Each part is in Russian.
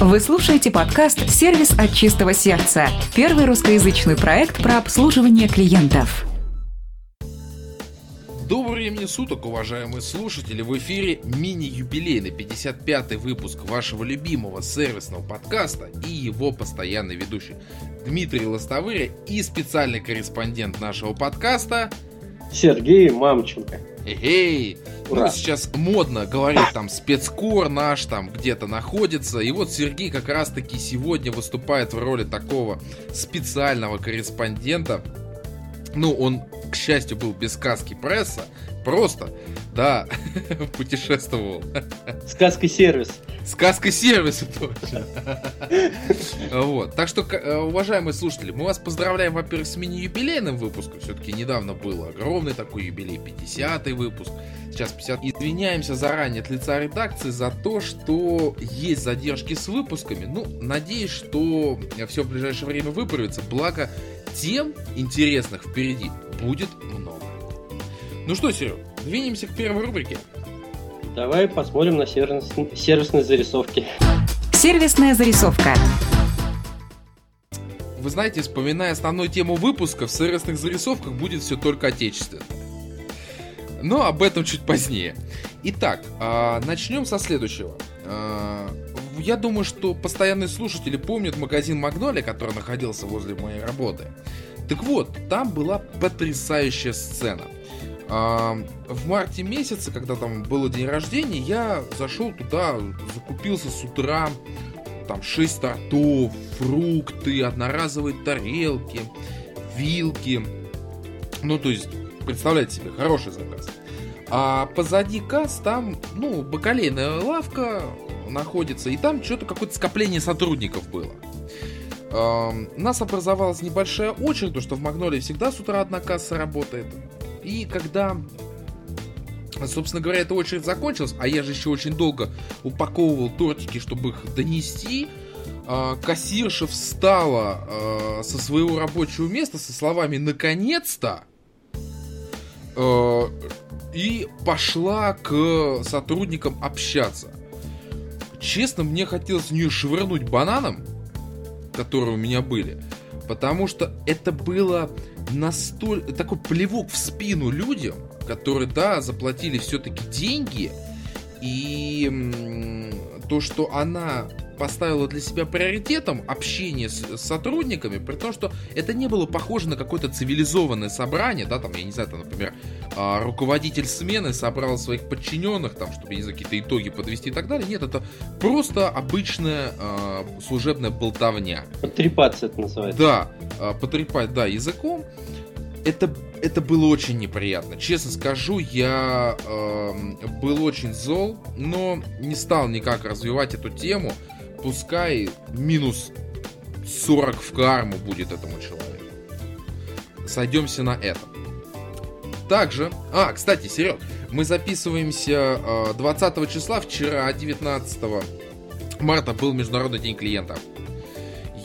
Вы слушаете подкаст «Сервис от чистого сердца» – первый русскоязычный проект про обслуживание клиентов. Доброго времени суток, уважаемые слушатели! В эфире мини-юбилейный 55-й выпуск вашего любимого сервисного подкаста и его постоянный ведущий Дмитрий Лостовыря и специальный корреспондент нашего подкаста Сергей Мамченко. Эй, ну сейчас модно говорить там спецкор наш там где-то находится. И вот Сергей как раз таки сегодня выступает в роли такого специального корреспондента. Ну, он, к счастью, был без сказки пресса. Просто, да, путешествовал. Сказка сервис. Сказка сервиса, точно. Вот. Так что, э, уважаемые слушатели, мы вас поздравляем, во-первых, с мини-юбилейным выпуском. Все-таки недавно был огромный такой юбилей, 50-й выпуск. Сейчас 50. Извиняемся заранее от лица редакции за то, что есть задержки с выпусками. Ну, надеюсь, что все в ближайшее время выправится. Благо, тем интересных впереди будет много. Ну что, Серег, двинемся к первой рубрике. Давай посмотрим на сервис... сервисные зарисовки. Сервисная зарисовка. Вы знаете, вспоминая основную тему выпуска, в сервисных зарисовках будет все только отечественно. Но об этом чуть позднее. Итак, а, начнем со следующего. А, я думаю, что постоянные слушатели помнят магазин Магнолия, который находился возле моей работы. Так вот, там была потрясающая сцена – в марте месяце, когда там было день рождения, я зашел туда, закупился с утра, там 6 тортов, фрукты, одноразовые тарелки, вилки. Ну, то есть, представляете себе, хороший заказ. А позади касс там, ну, бакалейная лавка находится, и там что-то какое-то скопление сотрудников было. У нас образовалась небольшая очередь, потому что в Магнолии всегда с утра одна касса работает. И когда, собственно говоря, эта очередь закончилась, а я же еще очень долго упаковывал тортики, чтобы их донести, а, кассирша встала со своего рабочего места со словами «наконец-то» а, и пошла к сотрудникам общаться. Честно, мне хотелось в нее швырнуть бананом, которые у меня были, потому что это было настолько такой плевок в спину людям, которые, да, заплатили все-таки деньги, и то, что она поставила для себя приоритетом общение с, с сотрудниками, при том, что это не было похоже на какое-то цивилизованное собрание, да, там, я не знаю, там, например, э, руководитель смены собрал своих подчиненных, там, чтобы, не знаю, какие-то итоги подвести и так далее. Нет, это просто обычная э, служебная болтовня. Потрепаться это называется. Да, э, потрепать, да, языком. Это, это было очень неприятно. Честно скажу, я э, был очень зол, но не стал никак развивать эту тему пускай минус 40 в карму будет этому человеку. Сойдемся на этом. Также, а, кстати, Серег, мы записываемся 20 э, числа, вчера, 19 марта был Международный день клиента.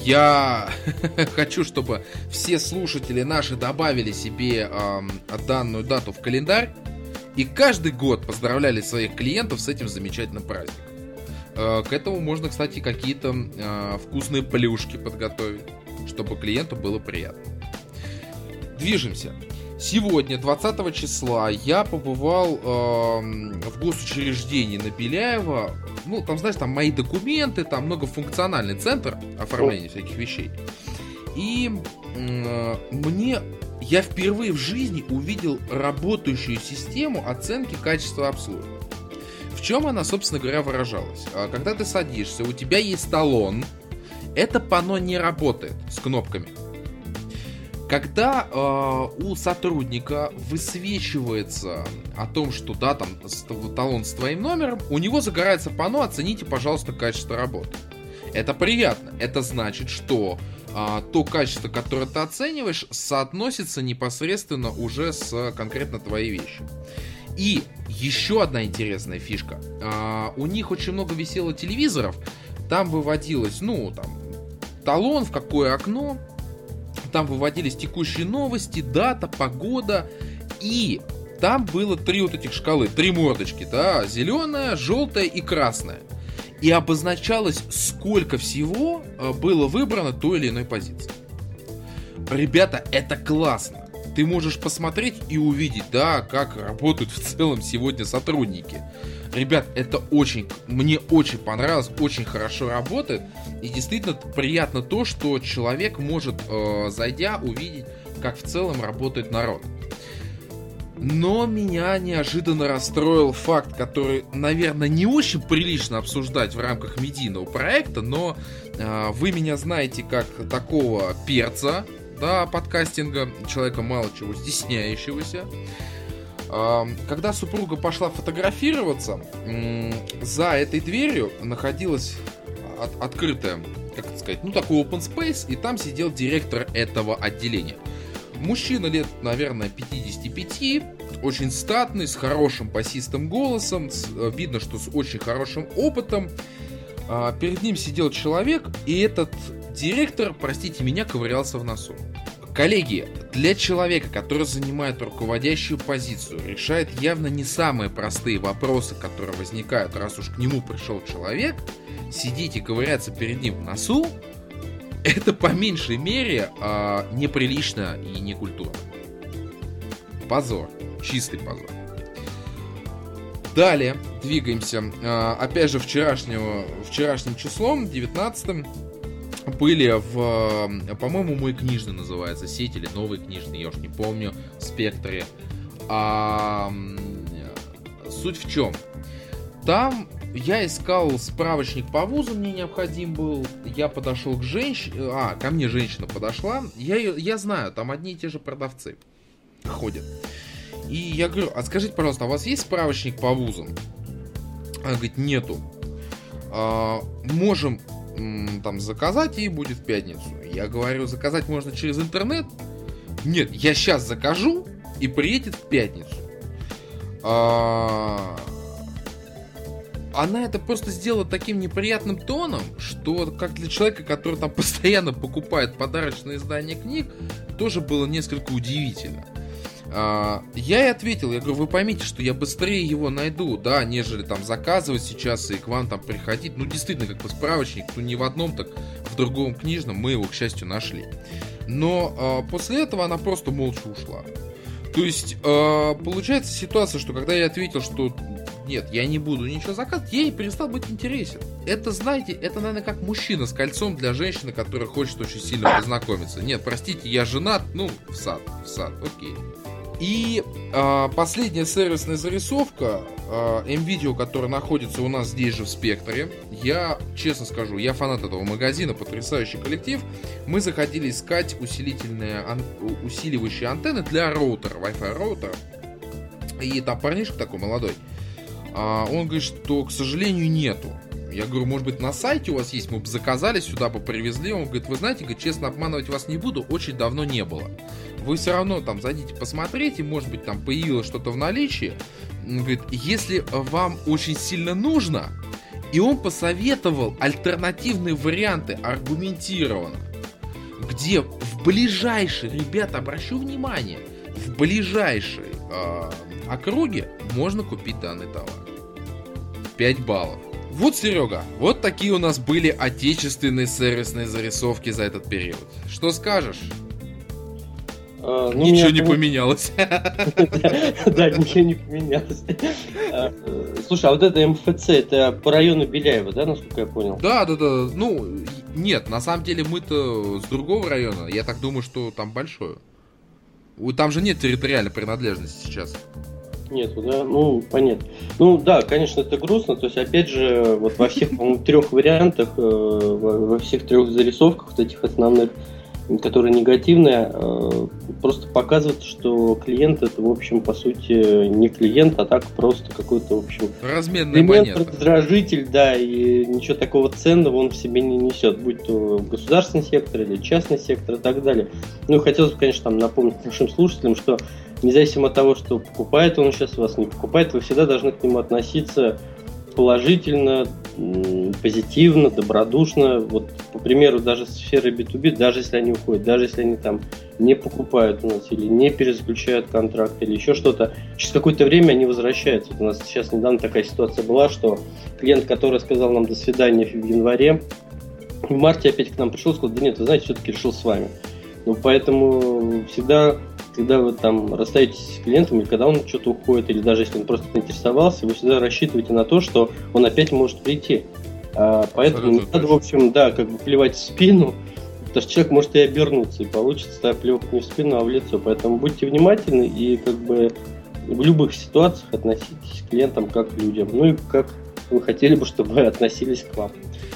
Я хочу, чтобы все слушатели наши добавили себе э, данную дату в календарь и каждый год поздравляли своих клиентов с этим замечательным праздником. Э, к этому можно, кстати, какие-то э, вкусные плюшки подготовить, чтобы клиенту было приятно. Движемся. Сегодня, 20 числа, я побывал э, в госучреждении на Беляева. Ну, там, знаешь, там мои документы, там многофункциональный центр оформления всяких вещей. И э, мне я впервые в жизни увидел работающую систему оценки качества обслуживания чем она, собственно говоря, выражалась? А, когда ты садишься, у тебя есть талон, это панно не работает с кнопками. Когда э, у сотрудника высвечивается о том, что да, там талон с твоим номером, у него загорается панно, оцените, пожалуйста, качество работы. Это приятно. Это значит, что э, то качество, которое ты оцениваешь, соотносится непосредственно уже с конкретно твоей вещью. И еще одна интересная фишка. А, у них очень много висело телевизоров. Там выводилось, ну, там, талон, в какое окно. Там выводились текущие новости, дата, погода. И там было три вот этих шкалы, три мордочки, да, зеленая, желтая и красная. и обозначалось, сколько всего э, было выбрано той или иной позиции. Ребята, это классно. Ты можешь посмотреть и увидеть, да, как работают в целом сегодня сотрудники. Ребят, это очень, мне очень понравилось, очень хорошо работает. И действительно приятно то, что человек может, э, зайдя, увидеть, как в целом работает народ. Но меня неожиданно расстроил факт, который, наверное, не очень прилично обсуждать в рамках медийного проекта, но э, вы меня знаете как такого перца, да, подкастинга, человека мало чего стесняющегося. Когда супруга пошла фотографироваться, за этой дверью находилась от, открытая, как это сказать, ну такой open space, и там сидел директор этого отделения. Мужчина лет, наверное, 55, очень статный, с хорошим басистым голосом, с, э, видно, что с очень хорошим опытом. А, перед ним сидел человек, и этот директор, простите меня, ковырялся в носу. Коллеги, для человека, который занимает руководящую позицию, решает явно не самые простые вопросы, которые возникают, раз уж к нему пришел человек, сидеть и ковыряться перед ним в носу, это по меньшей мере э, неприлично и некультурно. Позор. Чистый позор. Далее двигаемся. Э, опять же, вчерашнего, вчерашним числом, 19 были в, по-моему, мой книжный называется, сеть или новый книжный, я уж не помню, спектре. А, суть в чем? Там я искал справочник по вузу, мне необходим был. Я подошел к женщине. А, ко мне женщина подошла. Я, ее, я знаю, там одни и те же продавцы ходят. И я говорю, а скажите, пожалуйста, а у вас есть справочник по вузам? Она говорит, нету. А, можем там заказать и будет в пятницу. Я говорю, заказать можно через интернет? Нет, я сейчас закажу и приедет в пятницу. А, она это просто сделала таким неприятным тоном, что как для человека, который там постоянно покупает подарочные издания книг, тоже было несколько удивительно. А, я и ответил, я говорю, вы поймите, что я быстрее его найду, да, нежели там заказывать сейчас и к вам там приходить. Ну, действительно, как бы справочник, ну, не в одном, так в другом книжном мы его, к счастью, нашли. Но а, после этого она просто молча ушла. То есть, э, получается ситуация, что когда я ответил, что нет, я не буду ничего заказывать, ей перестал быть интересен. Это, знаете, это, наверное, как мужчина с кольцом для женщины, которая хочет очень сильно познакомиться. Нет, простите, я женат, ну, в сад, в сад, окей. И э, последняя сервисная зарисовка э, M-Video, которая находится у нас здесь же в Спектре. Я, честно скажу, я фанат этого магазина, потрясающий коллектив. Мы заходили искать усилительные, ан, усиливающие антенны для роутера, Wi-Fi роутера. И там парнишка такой молодой. А он говорит, что, к сожалению, нету. Я говорю, может быть, на сайте у вас есть, мы бы заказали, сюда бы привезли. Он говорит, вы знаете, говорит, честно обманывать вас не буду, очень давно не было. Вы все равно там зайдите, посмотрите, может быть, там появилось что-то в наличии. Он говорит, если вам очень сильно нужно, и он посоветовал альтернативные варианты аргументированно, где в ближайшей, ребята, обращу внимание, в ближайшей э, округе можно купить данный товар. 5 баллов. Вот, Серега, вот такие у нас были отечественные сервисные зарисовки за этот период. Что скажешь? А, ну, ничего не поменялось. Да, ничего не поменялось. А, слушай, а вот это МФЦ, это по району Беляева, да, насколько я понял? Да, да, да. Ну, нет, на самом деле мы-то с другого района. Я так думаю, что там большое. Там же нет территориальной принадлежности сейчас. Нету, да? Ну, понятно. Ну, да, конечно, это грустно. То есть, опять же, вот во всех, по-моему, трех вариантах, э, во всех трех зарисовках вот этих основных, которые негативные, э, просто показывают, что клиент это, в общем, по сути, не клиент, а так просто какой-то, в общем, разменный элемент, раздражитель, да, и ничего такого ценного он в себе не несет, будь то государственный сектор или частный сектор и так далее. Ну, хотелось бы, конечно, там напомнить нашим слушателям, что независимо от того, что покупает он сейчас вас, не покупает, вы всегда должны к нему относиться положительно, позитивно, добродушно. Вот, по примеру, даже сферы B2B, даже если они уходят, даже если они там не покупают у нас или не перезаключают контракт или еще что-то, через какое-то время они возвращаются. Вот у нас сейчас недавно такая ситуация была, что клиент, который сказал нам до свидания в январе, в марте опять к нам пришел, сказал, да нет, вы знаете, все-таки решил с вами. Ну, поэтому всегда когда вы там расстаетесь с клиентом, или когда он что-то уходит, или даже если он просто интересовался, вы всегда рассчитываете на то, что он опять может прийти. А, поэтому не надо, в общем, да, как бы плевать в спину, потому что человек может и обернуться, и получится да, плевок не в спину, а в лицо. Поэтому будьте внимательны и как бы в любых ситуациях относитесь к клиентам как к людям. Ну и как вы хотели бы, чтобы относились к вам.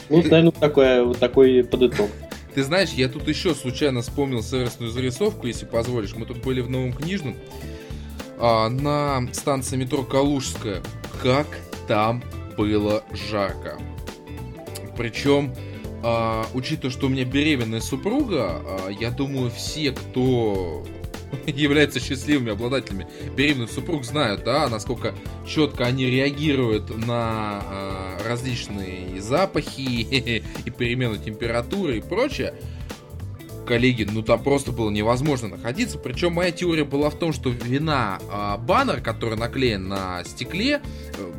Ну, наверное, такой, вот такой подыток. Ты знаешь, я тут еще случайно вспомнил сервисную зарисовку, если позволишь. Мы тут были в Новом Книжном, а, на станции метро Калужская. Как там было жарко. Причем, а, учитывая, что у меня беременная супруга, а, я думаю, все, кто являются счастливыми обладателями беременных супруг, знают, да, насколько четко они реагируют на э, различные запахи и перемену температуры и прочее. Коллеги, ну там просто было невозможно находиться. Причем моя теория была в том, что вина э, баннер, который наклеен на стекле, э,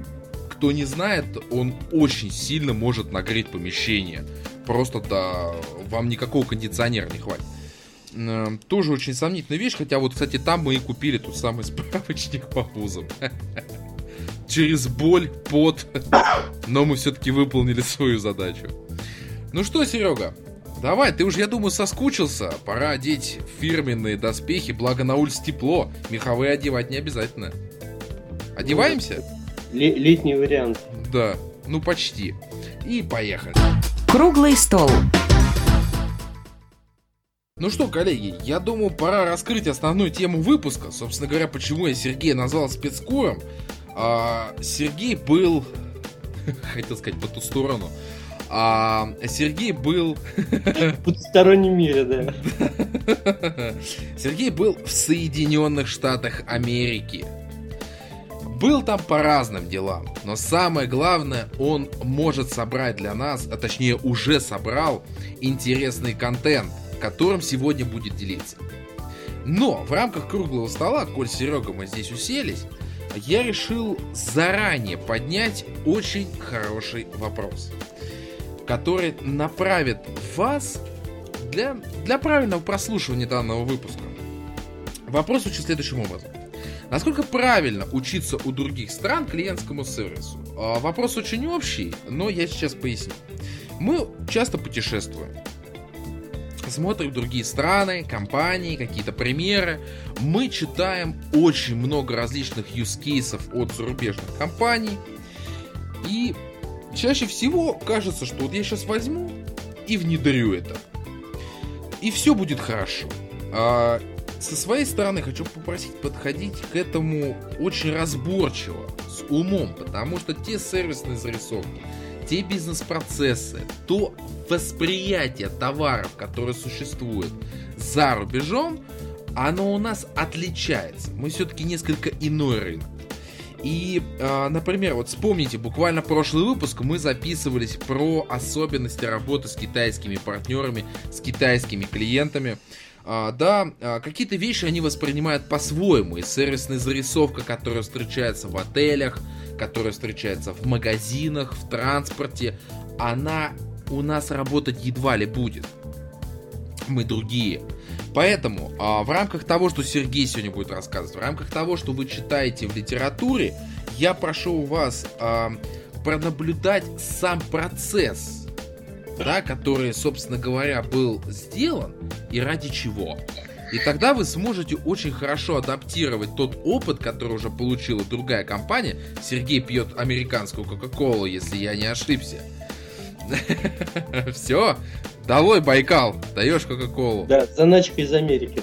кто не знает, он очень сильно может нагреть помещение. Просто да, вам никакого кондиционера не хватит. Э, тоже очень сомнительная вещь, хотя вот, кстати, там мы и купили тот самый справочник по вузам. Через боль, пот, но мы все-таки выполнили свою задачу. Ну что, Серега, давай, ты уже, я думаю, соскучился. Пора одеть фирменные доспехи, благо на улице тепло. Меховые одевать не обязательно. Одеваемся? летний вариант. Да, ну почти. И поехали. Круглый стол. Ну что, коллеги, я думаю, пора раскрыть основную тему выпуска. Собственно говоря, почему я Сергея назвал спецкуром. А, Сергей был... Хотел сказать по ту сторону. А, Сергей был... В потустороннем мире, да. Сергей был в Соединенных Штатах Америки. Был там по разным делам, но самое главное, он может собрать для нас, а точнее уже собрал интересный контент – которым сегодня будет делиться. Но в рамках круглого стола, коль Серега мы здесь уселись, я решил заранее поднять очень хороший вопрос, который направит вас для, для правильного прослушивания данного выпуска. Вопрос звучит следующим образом. Насколько правильно учиться у других стран клиентскому сервису? А, вопрос очень общий, но я сейчас поясню. Мы часто путешествуем смотрим другие страны, компании, какие-то примеры. Мы читаем очень много различных cases от зарубежных компаний. И чаще всего кажется, что вот я сейчас возьму и внедрю это. И все будет хорошо. А со своей стороны хочу попросить подходить к этому очень разборчиво, с умом, потому что те сервисные зарисовки, те бизнес-процессы, то восприятие товаров, которые существуют за рубежом, оно у нас отличается. Мы все-таки несколько иной рынок. И, э, например, вот вспомните, буквально прошлый выпуск мы записывались про особенности работы с китайскими партнерами, с китайскими клиентами. А, да, а, какие-то вещи они воспринимают по-своему. И сервисная зарисовка, которая встречается в отелях, которая встречается в магазинах, в транспорте, она у нас работать едва ли будет. Мы другие. Поэтому а, в рамках того, что Сергей сегодня будет рассказывать, в рамках того, что вы читаете в литературе, я прошу вас а, пронаблюдать сам процесс, да, который, собственно говоря, был сделан и ради чего. И тогда вы сможете очень хорошо адаптировать тот опыт, который уже получила другая компания. Сергей пьет американскую Кока-Колу, если я не ошибся. Все, долой Байкал, даешь Кока-Колу. Да, заначка из Америки.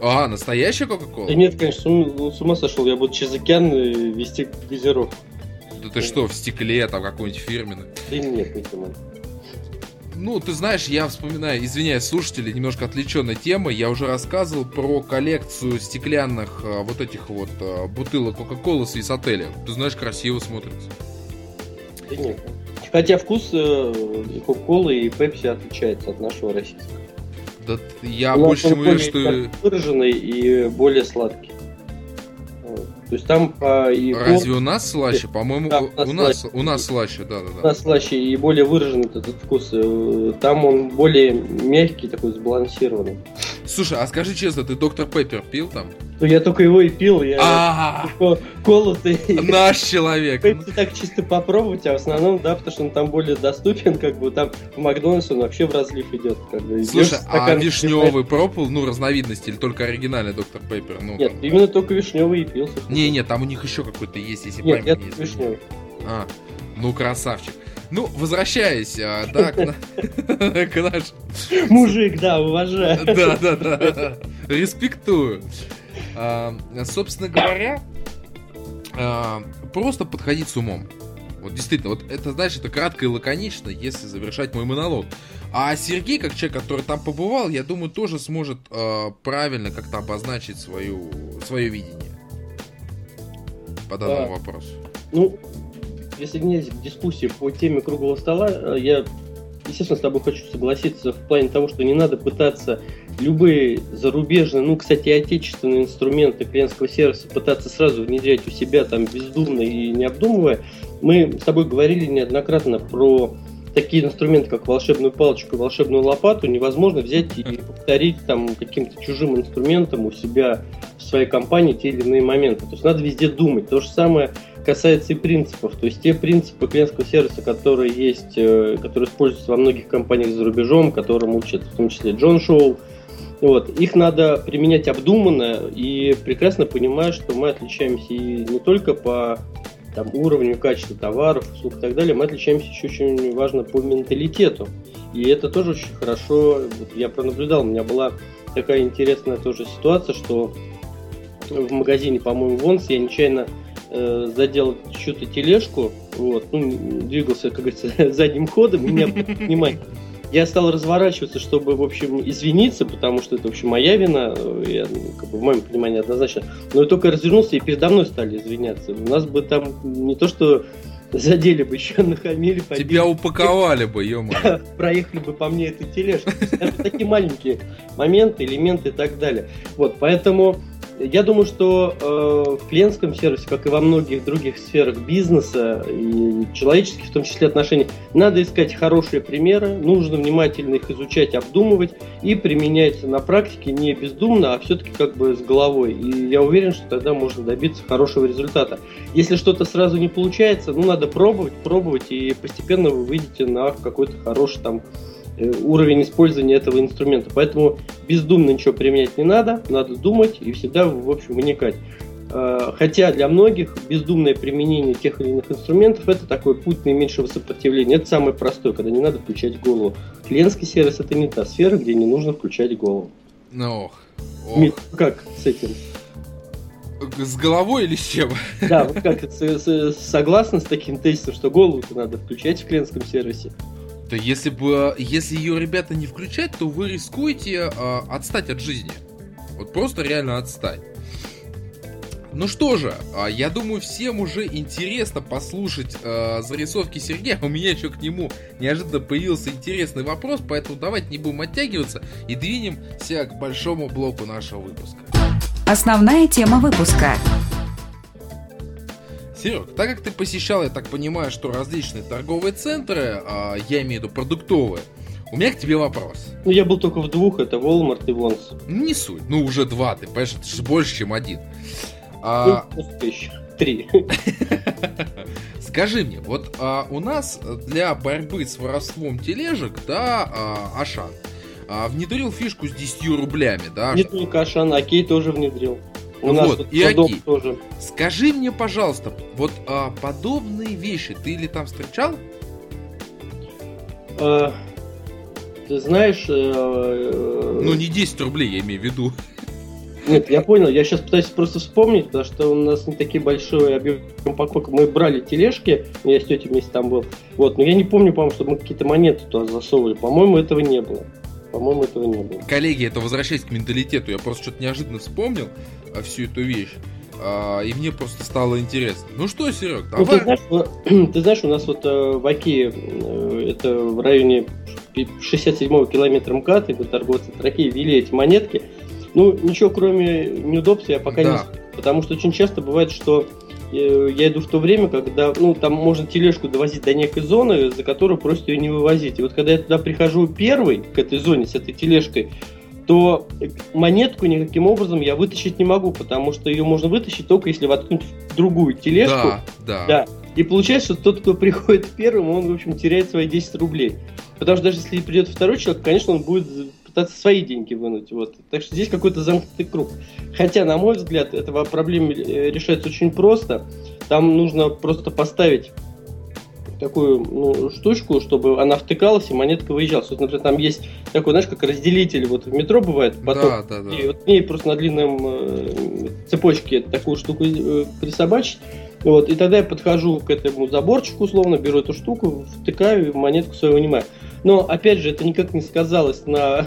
А, настоящая Кока-Кола? Да нет, конечно, с ума сошел, я буду через океан э, вести газировку. Да ты что, в стекле, там какой-нибудь фирменный? Да нет, не понимаю. Ну, ты знаешь, я вспоминаю, извиняюсь, слушатели, немножко отвлеченная тема. Я уже рассказывал про коллекцию стеклянных а, вот этих вот а, бутылок Кока-Колы с отеля. Ты знаешь, красиво смотрится. Хотя вкус э, Кока-Колы и Пепси отличается от нашего российского. Да я Но больше чем уверен, что... Выраженный и более сладкий. То есть там по и Разве у нас слаще? По-моему, да, у, нас, слаще. у нас слаще, да, да, да. У нас слаще и более выраженный этот вкус. Э, там он более мягкий, такой сбалансированный. Слушай, а скажи честно, ты доктор Пеппер пил там? Ну я только его и пил, я колу ты. Наш человек. Пепси так чисто попробовать, а в основном, да, потому что он там более доступен, как бы там в Макдональдсе он вообще в разлив идет. Слушай, а вишневый пробовал, ну, разновидности или только оригинальный доктор Пеппер? Ну, Нет, именно только вишневый и пил. Не, нет, там у них еще какой-то есть, если Нет, память не вишневый. А, ну красавчик. Ну, возвращаясь, а, да, к, нашему... Мужик, да, уважаю. Да, да, да. Респектую. А, собственно говоря, а, просто подходить с умом. Вот действительно, вот это, знаешь, это кратко и лаконично, если завершать мой монолог. А Сергей, как человек, который там побывал, я думаю, тоже сможет э, правильно как-то обозначить свою, свое видение по данному а, вопросу. Ну, если не дискуссии по теме круглого стола, э, я, естественно, с тобой хочу согласиться в плане того, что не надо пытаться любые зарубежные, ну, кстати, отечественные инструменты клиентского сервиса пытаться сразу внедрять у себя там бездумно и не обдумывая. Мы с тобой говорили неоднократно про такие инструменты, как волшебную палочку и волшебную лопату, невозможно взять и повторить там каким-то чужим инструментом у себя в своей компании те или иные моменты. То есть надо везде думать. То же самое касается и принципов. То есть те принципы клиентского сервиса, которые есть, э, которые используются во многих компаниях за рубежом, которым учат в том числе Джон Шоу, вот. Их надо применять обдуманно и прекрасно понимая, что мы отличаемся и не только по там, уровню качества товаров, услуг и так далее, мы отличаемся еще очень важно по менталитету. И это тоже очень хорошо, вот я пронаблюдал, у меня была такая интересная тоже ситуация, что в магазине, по-моему, Вонс я нечаянно э, задел чью-то тележку, вот, ну, двигался, как говорится, задним ходом, и меня внимание я стал разворачиваться, чтобы, в общем, извиниться, потому что это, в общем, моя вина, я, ну, как бы, в моем понимании однозначно. Но я только развернулся, и передо мной стали извиняться. У нас бы там не то, что задели бы еще, нахамили. Побили. Тебя упаковали бы, ё Проехали бы по мне этой тележкой. Это такие маленькие моменты, элементы и так далее. Вот, поэтому я думаю, что э, в клиентском сервисе, как и во многих других сферах бизнеса и человеческих, в том числе отношений, надо искать хорошие примеры, нужно внимательно их изучать, обдумывать и применять на практике не бездумно, а все-таки как бы с головой. И я уверен, что тогда можно добиться хорошего результата. Если что-то сразу не получается, ну надо пробовать, пробовать, и постепенно вы выйдете на какой-то хороший там уровень использования этого инструмента. Поэтому бездумно ничего применять не надо, надо думать и всегда, в общем, вникать. Э, хотя для многих бездумное применение тех или иных инструментов это такой путь наименьшего сопротивления. Это самое простое, когда не надо включать голову. Клиентский сервис это не та сфера, где не нужно включать голову. Ну, ох. ох. как с этим? С головой или с чем? Да, вот как согласна с таким тезисом, что голову-то надо включать в клиентском сервисе? Да если бы, если ее ребята не включать, то вы рискуете э, отстать от жизни. Вот просто реально отстать. Ну что же, а, я думаю, всем уже интересно послушать э, зарисовки Сергея. У меня еще к нему неожиданно появился интересный вопрос, поэтому давайте не будем оттягиваться и двинемся к большому блоку нашего выпуска. Основная тема выпуска. Серег, так как ты посещал, я так понимаю, что различные торговые центры, а, я имею в виду продуктовые, у меня к тебе вопрос. Ну, я был только в двух, это Walmart и Вонс. Ну, не суть, ну, уже два, ты понимаешь, это же больше, чем один. А... Ну, три. Скажи мне, вот а, у нас для борьбы с воровством тележек, да, а, Ашан, а, внедрил фишку с 10 рублями, да? Не только Ашан, Окей тоже внедрил. У нас вот, и Аки, тоже. Скажи мне, пожалуйста, вот а, подобные вещи ты или там встречал? А, ты знаешь... А, ну, не 10 рублей, я имею в виду. Нет, я понял. Я сейчас пытаюсь просто вспомнить, потому что у нас не такие большой объем покупок. Мы брали тележки, я с тетей вместе там был. Вот, но я не помню, по-моему, чтобы мы какие-то монеты туда засовывали. По-моему, этого не было. По-моему, этого не было. Коллеги, это возвращаясь к менталитету, я просто что-то неожиданно вспомнил а, всю эту вещь. А, и мне просто стало интересно. Ну что, Серег, давай. Ну, ты, знаешь, ты знаешь, у нас вот э, в Оке, э, это в районе 67-го километра МКАД, это торговцы Троки, ввели эти монетки. Ну, ничего кроме неудобств я пока да. не Потому что очень часто бывает, что я иду в то время, когда, ну, там можно тележку довозить до некой зоны, за которую просят ее не вывозить. И вот когда я туда прихожу первый, к этой зоне, с этой тележкой, то монетку никаким образом я вытащить не могу, потому что ее можно вытащить только если воткнуть в другую тележку. Да, да. да. И получается, что тот, кто приходит первым, он, в общем, теряет свои 10 рублей. Потому что даже если придет второй человек, конечно, он будет пытаться свои деньги вынуть. Вот. Так что здесь какой-то замкнутый круг. Хотя, на мой взгляд, эта проблема э, решается очень просто. Там нужно просто поставить такую ну, штучку, чтобы она втыкалась и монетка выезжала. Вот, например, там есть такой, знаешь, как разделитель, вот в метро бывает поток, да, да, да. и вот к ней просто на длинном э, цепочке такую штуку э, присобачить, вот, и тогда я подхожу к этому заборчику, условно, беру эту штуку, втыкаю и монетку свою вынимаю. Но, опять же, это никак не сказалось на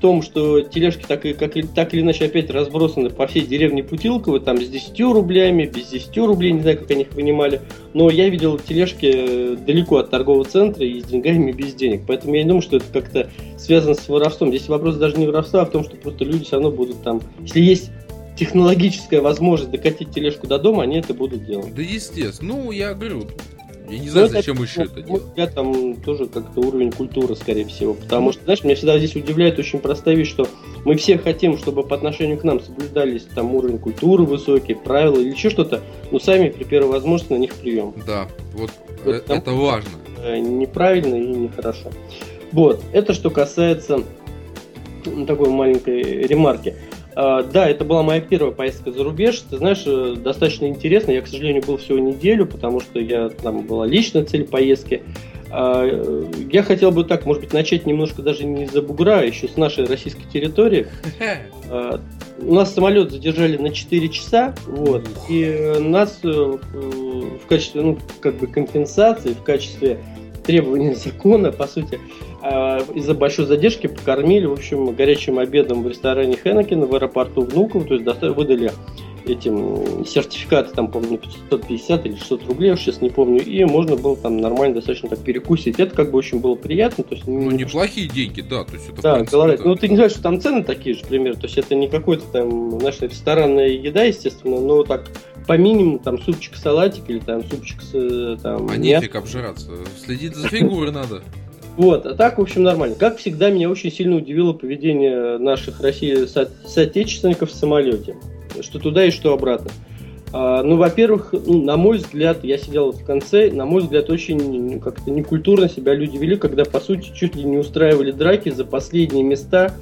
том, что тележки так, и, как, так или иначе опять разбросаны по всей деревне Путилково, там с 10 рублями, без 10 рублей, не знаю, как они их вынимали. Но я видел тележки э, далеко от торгового центра и с деньгами без денег. Поэтому я не думаю, что это как-то связано с воровством. Здесь вопрос даже не воровства, а в том, что просто люди все равно будут там... Если есть технологическая возможность докатить тележку до дома, они это будут делать. Да естественно. Ну, я говорю, я не знаю, зачем еще это делать. Я там тоже как-то уровень культуры, скорее всего. Потому что, знаешь, меня всегда здесь удивляет очень простая вещь, что мы все хотим, чтобы по отношению к нам соблюдались там уровень культуры высокий, правила или еще что-то, но сами при первой возможности на них плюем. Да, вот, вот это, это важно. Неправильно и нехорошо. Вот, это что касается такой маленькой ремарки. А, да, это была моя первая поездка за рубеж. Ты знаешь, э, достаточно интересно. Я, к сожалению, был всего неделю, потому что я там была личная цель поездки. А, я хотел бы так, может быть, начать немножко даже не за бугра, а еще с нашей российской территории. А, у нас самолет задержали на 4 часа, вот, и нас э, в качестве, ну, как бы компенсации, в качестве требования закона, по сути, а, из-за большой задержки покормили, в общем, горячим обедом в ресторане Хеннекена в аэропорту Внуково, то есть выдали этим сертификаты, там, помню, 550 или 600 рублей, я сейчас не помню, и можно было там нормально достаточно так перекусить. Это как бы очень было приятно. То есть, ну, неплохие деньги, да, то есть это, Да, принципе, голодать. Это... Ну, ты не знаешь, что там цены такие же, примерно, то есть это не какой-то там, знаешь, ресторанная еда, естественно, но так по минимуму там супчик, салатик или там супчик с э, там... А нефиг обжираться, следить за фигурой надо. Вот, а так, в общем, нормально. Как всегда, меня очень сильно удивило поведение наших России со- соотечественников в самолете. Что туда и что обратно. А, ну, во-первых, ну, на мой взгляд, я сидел в конце, на мой взгляд, очень ну, как-то некультурно себя люди вели, когда, по сути, чуть ли не устраивали драки за последние места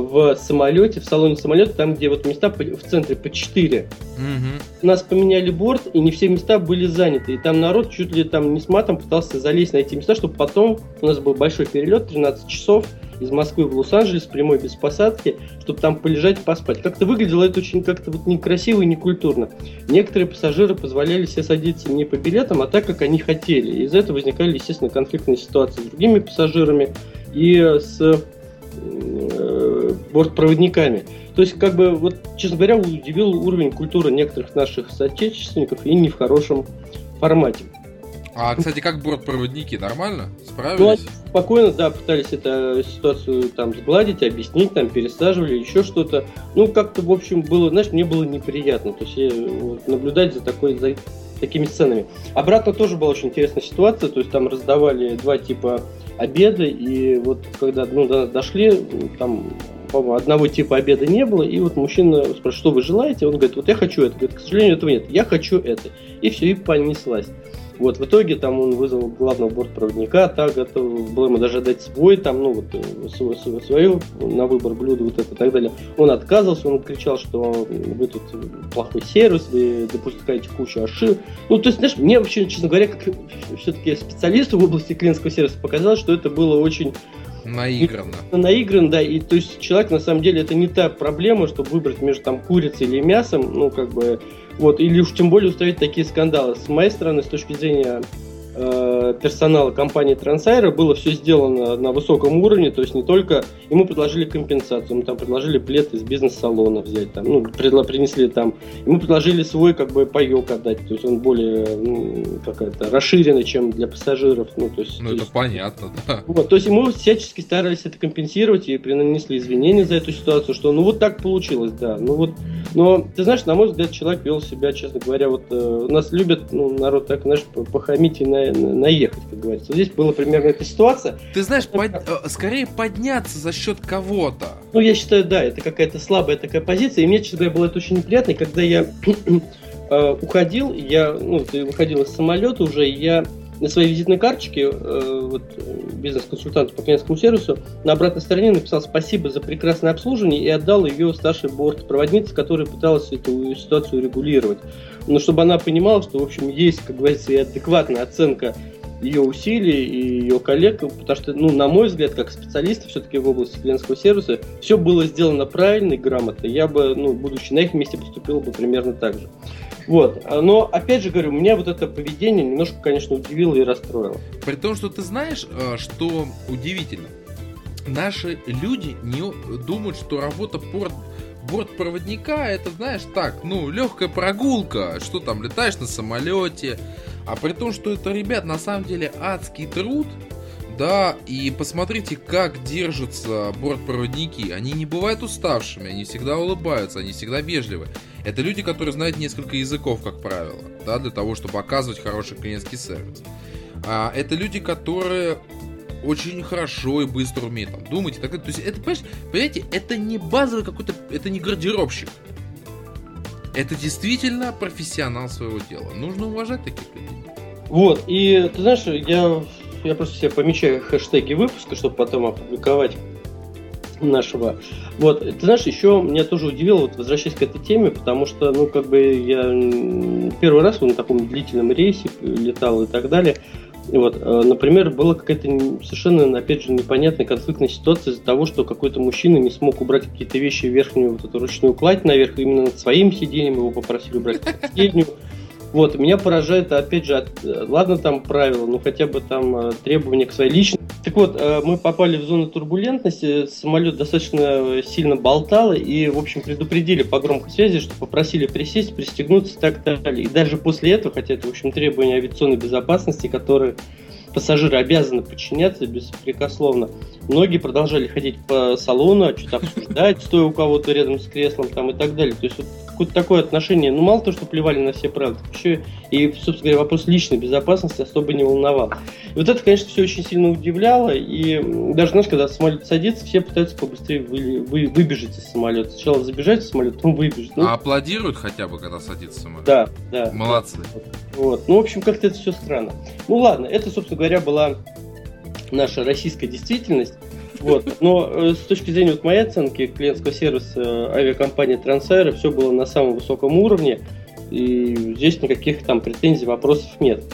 в самолете, в салоне самолета, там, где вот места в центре по 4. Угу. Нас поменяли борт, и не все места были заняты. И там народ чуть ли там не с матом пытался залезть на эти места, чтобы потом, у нас был большой перелет, 13 часов, из Москвы в Лос-Анджелес прямой без посадки, чтобы там полежать, поспать. Как-то выглядело это очень как-то вот некрасиво и некультурно. Некоторые пассажиры позволяли себе садиться не по билетам, а так, как они хотели. Из-за этого возникали, естественно, конфликтные ситуации с другими пассажирами и с Э, бортпроводниками. То есть, как бы, вот, честно говоря, удивил уровень культуры некоторых наших соотечественников и не в хорошем формате. А, кстати, как бортпроводники, нормально? Справились? Ну, спокойно, да, пытались эту ситуацию там сгладить, объяснить, там пересаживали, еще что-то. Ну, как-то, в общем, было, знаешь, мне было неприятно. То есть, я, вот, наблюдать за такой, за такими сценами. Обратно тоже была очень интересная ситуация, то есть там раздавали два типа обеда, и вот когда ну, до нас дошли, там по-моему, одного типа обеда не было, и вот мужчина спрашивает, что вы желаете? Он говорит, вот я хочу это. Говорит, к сожалению, этого нет, я хочу это. И все, и понеслась. Вот, в итоге там он вызвал главного бортпроводника, так готов был ему даже дать свой, там, ну, вот, э, свою, свою, свою на выбор блюда, вот это и так далее. Он отказывался, он кричал, что вы тут плохой сервис, вы допускаете кучу ошибок. Ну, то есть, знаешь, мне вообще, честно говоря, как все-таки специалисту в области клиентского сервиса показалось, что это было очень Наигранно. Наигран, да. И то есть человек на самом деле это не та проблема, чтобы выбрать между там курицей или мясом, ну как бы вот, или уж тем более устроить такие скандалы. С моей стороны, с точки зрения персонала компании Трансайра было все сделано на высоком уровне, то есть не только ему предложили компенсацию, ему там предложили плед из бизнес-салона взять, там, ну, предло, принесли там, ему предложили свой как бы паек отдать, то есть он более ну, какая-то расширенный, чем для пассажиров. Ну, то есть, ну то это есть, понятно, да. Вот, то есть ему всячески старались это компенсировать и принесли извинения за эту ситуацию, что ну вот так получилось, да. Ну вот, но ты знаешь, на мой взгляд, человек вел себя, честно говоря, вот э, нас любят, ну, народ так, знаешь, похамить и на, на, наехать, как говорится. Здесь была примерно эта ситуация. Ты знаешь, под, э, скорее подняться за счет кого-то. Ну, я считаю, да, это какая-то слабая такая позиция, и мне, честно говоря, было это очень неприятно, когда я э, уходил, я, ну, выходил из самолета уже, и я на своей визитной карточке э, вот, бизнес-консультанту по клиентскому сервису на обратной стороне написал спасибо за прекрасное обслуживание и отдал ее старшей бортпроводнице, которая пыталась эту ситуацию регулировать. Но чтобы она понимала, что, в общем, есть, как говорится, и адекватная оценка ее усилий и ее коллег, потому что, ну, на мой взгляд, как специалиста все-таки в области клиентского сервиса, все было сделано правильно и грамотно. Я бы, ну, будучи на их месте, поступил бы примерно так же. Вот. Но, опять же говорю, меня вот это поведение немножко, конечно, удивило и расстроило. При том, что ты знаешь, э, что удивительно, наши люди не думают, что работа порт бортпроводника это, знаешь, так, ну, легкая прогулка, что там, летаешь на самолете, а при том, что это, ребят, на самом деле адский труд, да, и посмотрите, как держатся бортпроводники. Они не бывают уставшими, они всегда улыбаются, они всегда вежливы. Это люди, которые знают несколько языков, как правило, да, для того, чтобы оказывать хороший клиентский сервис. А это люди, которые очень хорошо и быстро умеют там, думать так. То есть это, понимаете, это не базовый какой-то, это не гардеробщик. Это действительно профессионал своего дела. Нужно уважать таких людей. Вот, и ты знаешь, я я просто себе помечаю хэштеги выпуска, чтобы потом опубликовать нашего. Вот, ты знаешь, еще меня тоже удивило, вот возвращаясь к этой теме, потому что, ну, как бы я первый раз на таком длительном рейсе летал и так далее. Вот, э, например, была какая-то совершенно, опять же, непонятная конфликтная ситуация из-за того, что какой-то мужчина не смог убрать какие-то вещи верхнюю вот эту ручную кладь наверх, именно над своим сиденьем его попросили убрать последнюю. Вот, меня поражает, опять же, от, ладно там правила, но хотя бы там э, требования к своей личности. Так вот, э, мы попали в зону турбулентности, самолет достаточно сильно болтало, и, в общем, предупредили по громкой связи, что попросили присесть, пристегнуться и так далее. И даже после этого, хотя это, в общем, требования авиационной безопасности, которые пассажиры обязаны подчиняться беспрекословно. Многие продолжали ходить по салону, что-то обсуждать, стоя у кого-то рядом с креслом там и так далее. То есть вот какое-то такое отношение, ну мало того, что плевали на все правила, еще и, собственно говоря, вопрос личной безопасности особо не волновал. И вот это, конечно, все очень сильно удивляло, и даже, знаешь, когда самолет садится, все пытаются побыстрее вы, вы, выбежать из самолета. Сначала забежать в самолет, потом выбежать. Ну, а аплодируют хотя бы, когда садится самолет? Да, да. Молодцы. Вот. Ну, в общем, как-то это все странно. Ну ладно, это, собственно говоря, была наша российская действительность. Вот. Но э, с точки зрения вот моей оценки клиентского сервиса э, авиакомпании Трансайра все было на самом высоком уровне, и здесь никаких там претензий, вопросов нет.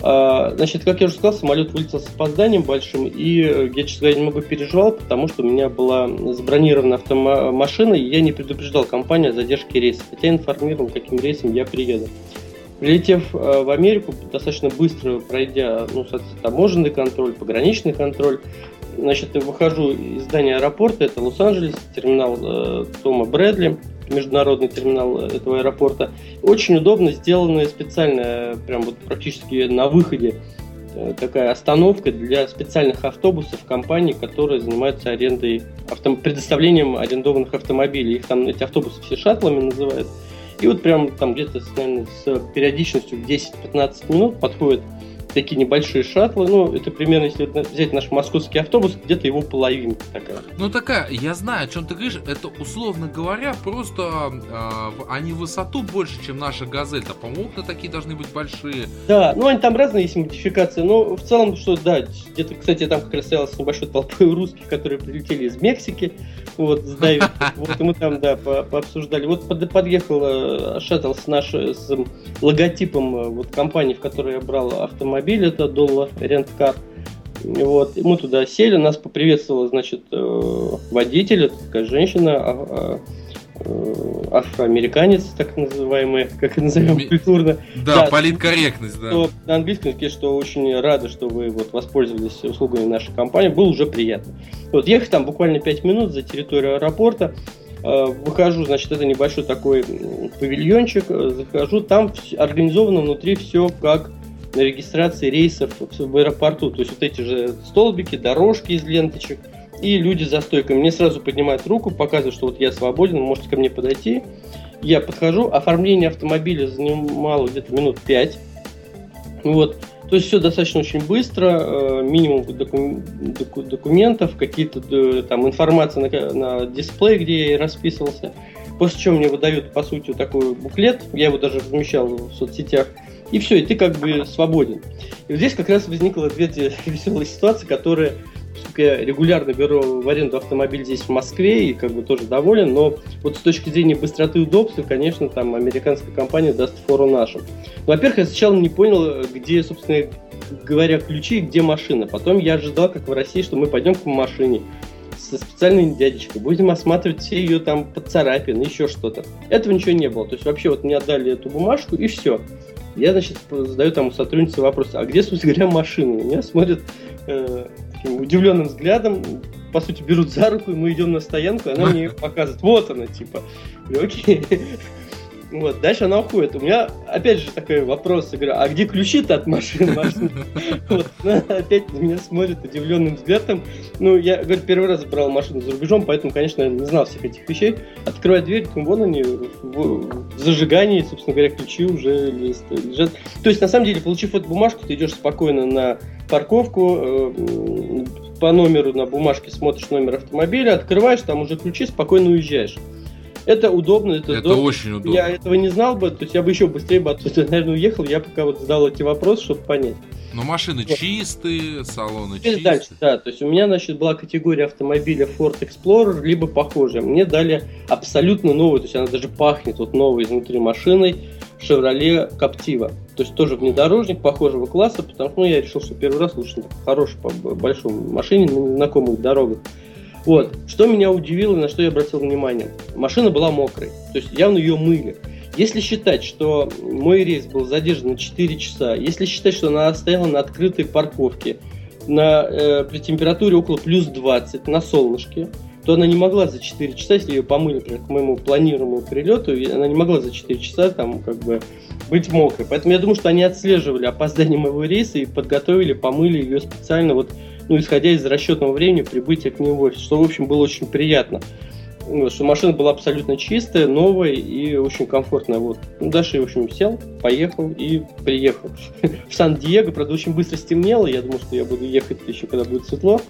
А, значит, как я уже сказал, самолет вылетел с опозданием большим, и э, я, честно говоря, немного переживал, потому что у меня была забронирована автомашина, и я не предупреждал компанию о задержке рейса, хотя информировал, каким рейсом я приеду. Прилетев в Америку, достаточно быстро пройдя ну, таможенный контроль, пограничный контроль, Значит, выхожу из здания аэропорта, это Лос-Анджелес, терминал э, Тома Брэдли, международный терминал этого аэропорта. Очень удобно сделанная специально, прям вот практически на выходе э, такая остановка для специальных автобусов компаний, которые занимаются арендой, авто, предоставлением арендованных автомобилей. Их там эти автобусы все шаттлами называют. И вот прям там где-то, наверное, с периодичностью в 10-15 минут подходит такие небольшие шаттлы. Ну, это примерно, если взять наш московский автобус, где-то его половинка такая. Ну, такая, я знаю, о чем ты говоришь. Это, условно говоря, просто э, они высоту больше, чем наша газель. А по-моему, окна такие должны быть большие. Да, ну, они там разные есть модификации. Но в целом, что, да, где-то, кстати, там как раз стоялось небольшой толпой русских, которые прилетели из Мексики. Вот, с Вот, и мы там, да, пообсуждали. Вот подъехал э, шаттл с нашим логотипом э, вот компании, в которой я брал автомобиль автомобиль, это Dollar Rent Вот, и мы туда сели, нас поприветствовала, значит, э, водитель, это такая женщина, а, а, э, афроамериканец, так называемый, как назовем Ми... культурно. Да, да, политкорректность, да. Что, на английском языке, что очень рады, что вы вот воспользовались услугами нашей компании, было уже приятно. Вот ехать там буквально 5 минут за территорию аэропорта, э, выхожу, значит, это небольшой такой павильончик, захожу, там организовано внутри все как на регистрации рейсов в аэропорту. То есть вот эти же столбики, дорожки из ленточек – и люди за стойкой мне сразу поднимают руку, показывают, что вот я свободен, можете ко мне подойти. Я подхожу, оформление автомобиля занимало где-то минут 5. Вот. То есть все достаточно очень быстро, э, минимум документов, какие-то э, там информация на, на дисплее, где я расписывался. После чего мне выдают, по сути, такой буклет, я его даже размещал в соцсетях, и все, и ты как бы свободен. И вот здесь как раз возникла две веселые ситуации, которые поскольку я регулярно беру в аренду автомобиль здесь в Москве и как бы тоже доволен, но вот с точки зрения быстроты и удобства, конечно, там американская компания даст фору нашим. Во-первых, я сначала не понял, где, собственно говоря, ключи и где машина. Потом я ожидал, как в России, что мы пойдем к машине со специальной дядечкой, будем осматривать все ее там поцарапины, еще что-то. Этого ничего не было. То есть вообще вот мне отдали эту бумажку и все. Я, значит, задаю там у сотрудницы вопрос, а где, собственно говоря, машина? Меня смотрят э, удивленным взглядом, по сути, берут за руку, и мы идем на стоянку, она мне показывает, вот она, типа, окей. Вот, дальше она уходит. У меня, опять же, такой вопрос. Я говорю, а где ключи-то от машины? Вот, она опять на меня смотрит удивленным взглядом. Ну, я, говорю, первый раз брал машину за рубежом, поэтому, конечно, не знал всех этих вещей. Открываю дверь, думаю, вон они, в, в зажигании, собственно говоря, ключи уже лежат. То есть, на самом деле, получив эту бумажку, ты идешь спокойно на парковку, э, по номеру на бумажке смотришь номер автомобиля, открываешь, там уже ключи, спокойно уезжаешь. Это удобно, это, это здорово. очень удобно. Я этого не знал бы, то есть я бы еще быстрее бы оттуда, наверное, уехал, я пока вот задал эти вопросы, чтобы понять. Но машины вот. чистые, салоны Теперь чистые. Дальше, да, то есть у меня, значит, была категория автомобиля Ford Explorer, либо похожая. Мне дали абсолютно новую, то есть она даже пахнет вот новой изнутри машиной, Chevrolet Captiva. То есть тоже внедорожник похожего класса, потому что ну, я решил, что первый раз лучше на хорошей, большой машине на знакомых дорогах. Вот. Что меня удивило, на что я обратил внимание. Машина была мокрой, то есть явно ее мыли. Если считать, что мой рейс был задержан на 4 часа, если считать, что она стояла на открытой парковке, на, э, при температуре около плюс 20, на солнышке, то она не могла за 4 часа, если ее помыли к моему планируемому прилету, она не могла за 4 часа там как бы быть мокрой. Поэтому я думаю, что они отслеживали опоздание моего рейса и подготовили, помыли ее специально вот ну, исходя из расчетного времени прибытия к нему в офис, что, в общем, было очень приятно. Что машина была абсолютно чистая, новая и очень комфортная. Вот. Ну, дальше, в общем, сел, поехал и приехал. В Сан-Диего, правда, очень быстро стемнело. Я думал, что я буду ехать еще, когда будет светло.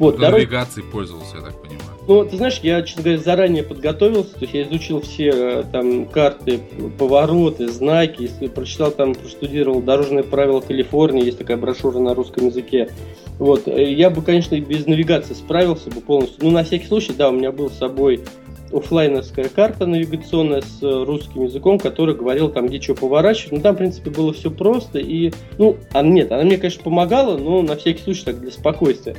Вот, дорог... навигацией пользовался, я так понимаю. Ну, ты знаешь, я, честно говоря, заранее подготовился, то есть я изучил все э, там карты, повороты, знаки, прочитал там, простудировал дорожные правила Калифорнии, есть такая брошюра на русском языке. Вот, э, я бы, конечно, и без навигации справился бы полностью. Ну, на всякий случай, да, у меня был с собой офлайновская карта навигационная с э, русским языком, который говорил там, где что поворачивать. Ну, там, в принципе, было все просто. И, ну, а нет, она мне, конечно, помогала, но на всякий случай так для спокойствия.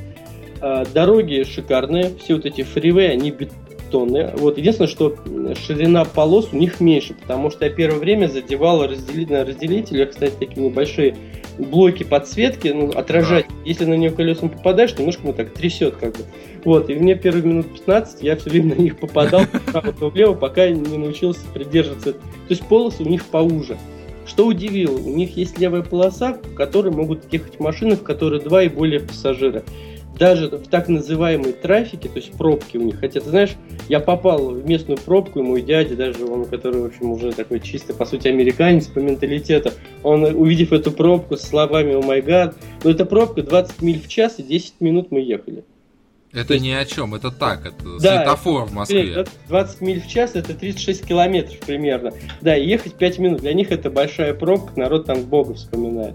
А, дороги шикарные, все вот эти фривы, они бетонные. Вот единственное, что ширина полос у них меньше, потому что я первое время задевал разделитель, на разделителях, кстати, такие небольшие блоки подсветки, ну, отражать. Если на нее колесом попадаешь, немножко ну так трясет как бы. Вот, и мне первые минут 15 я все время на них попадал вправо, то влево, пока не научился придерживаться. То есть полосы у них поуже. Что удивило, у них есть левая полоса, в которой могут ехать машины, в которой два и более пассажира даже в так называемой трафике, то есть пробки у них. Хотя, ты знаешь, я попал в местную пробку, и мой дядя, даже он, который, в общем, уже такой чисто, по сути, американец по менталитету, он, увидев эту пробку с словами «О май гад», ну, это пробка 20 миль в час, и 10 минут мы ехали. Это есть... ни о чем, это так, это да, светофор в Москве. 20 миль в час это 36 километров примерно. Да, ехать 5 минут. Для них это большая пробка, народ там Бога вспоминает.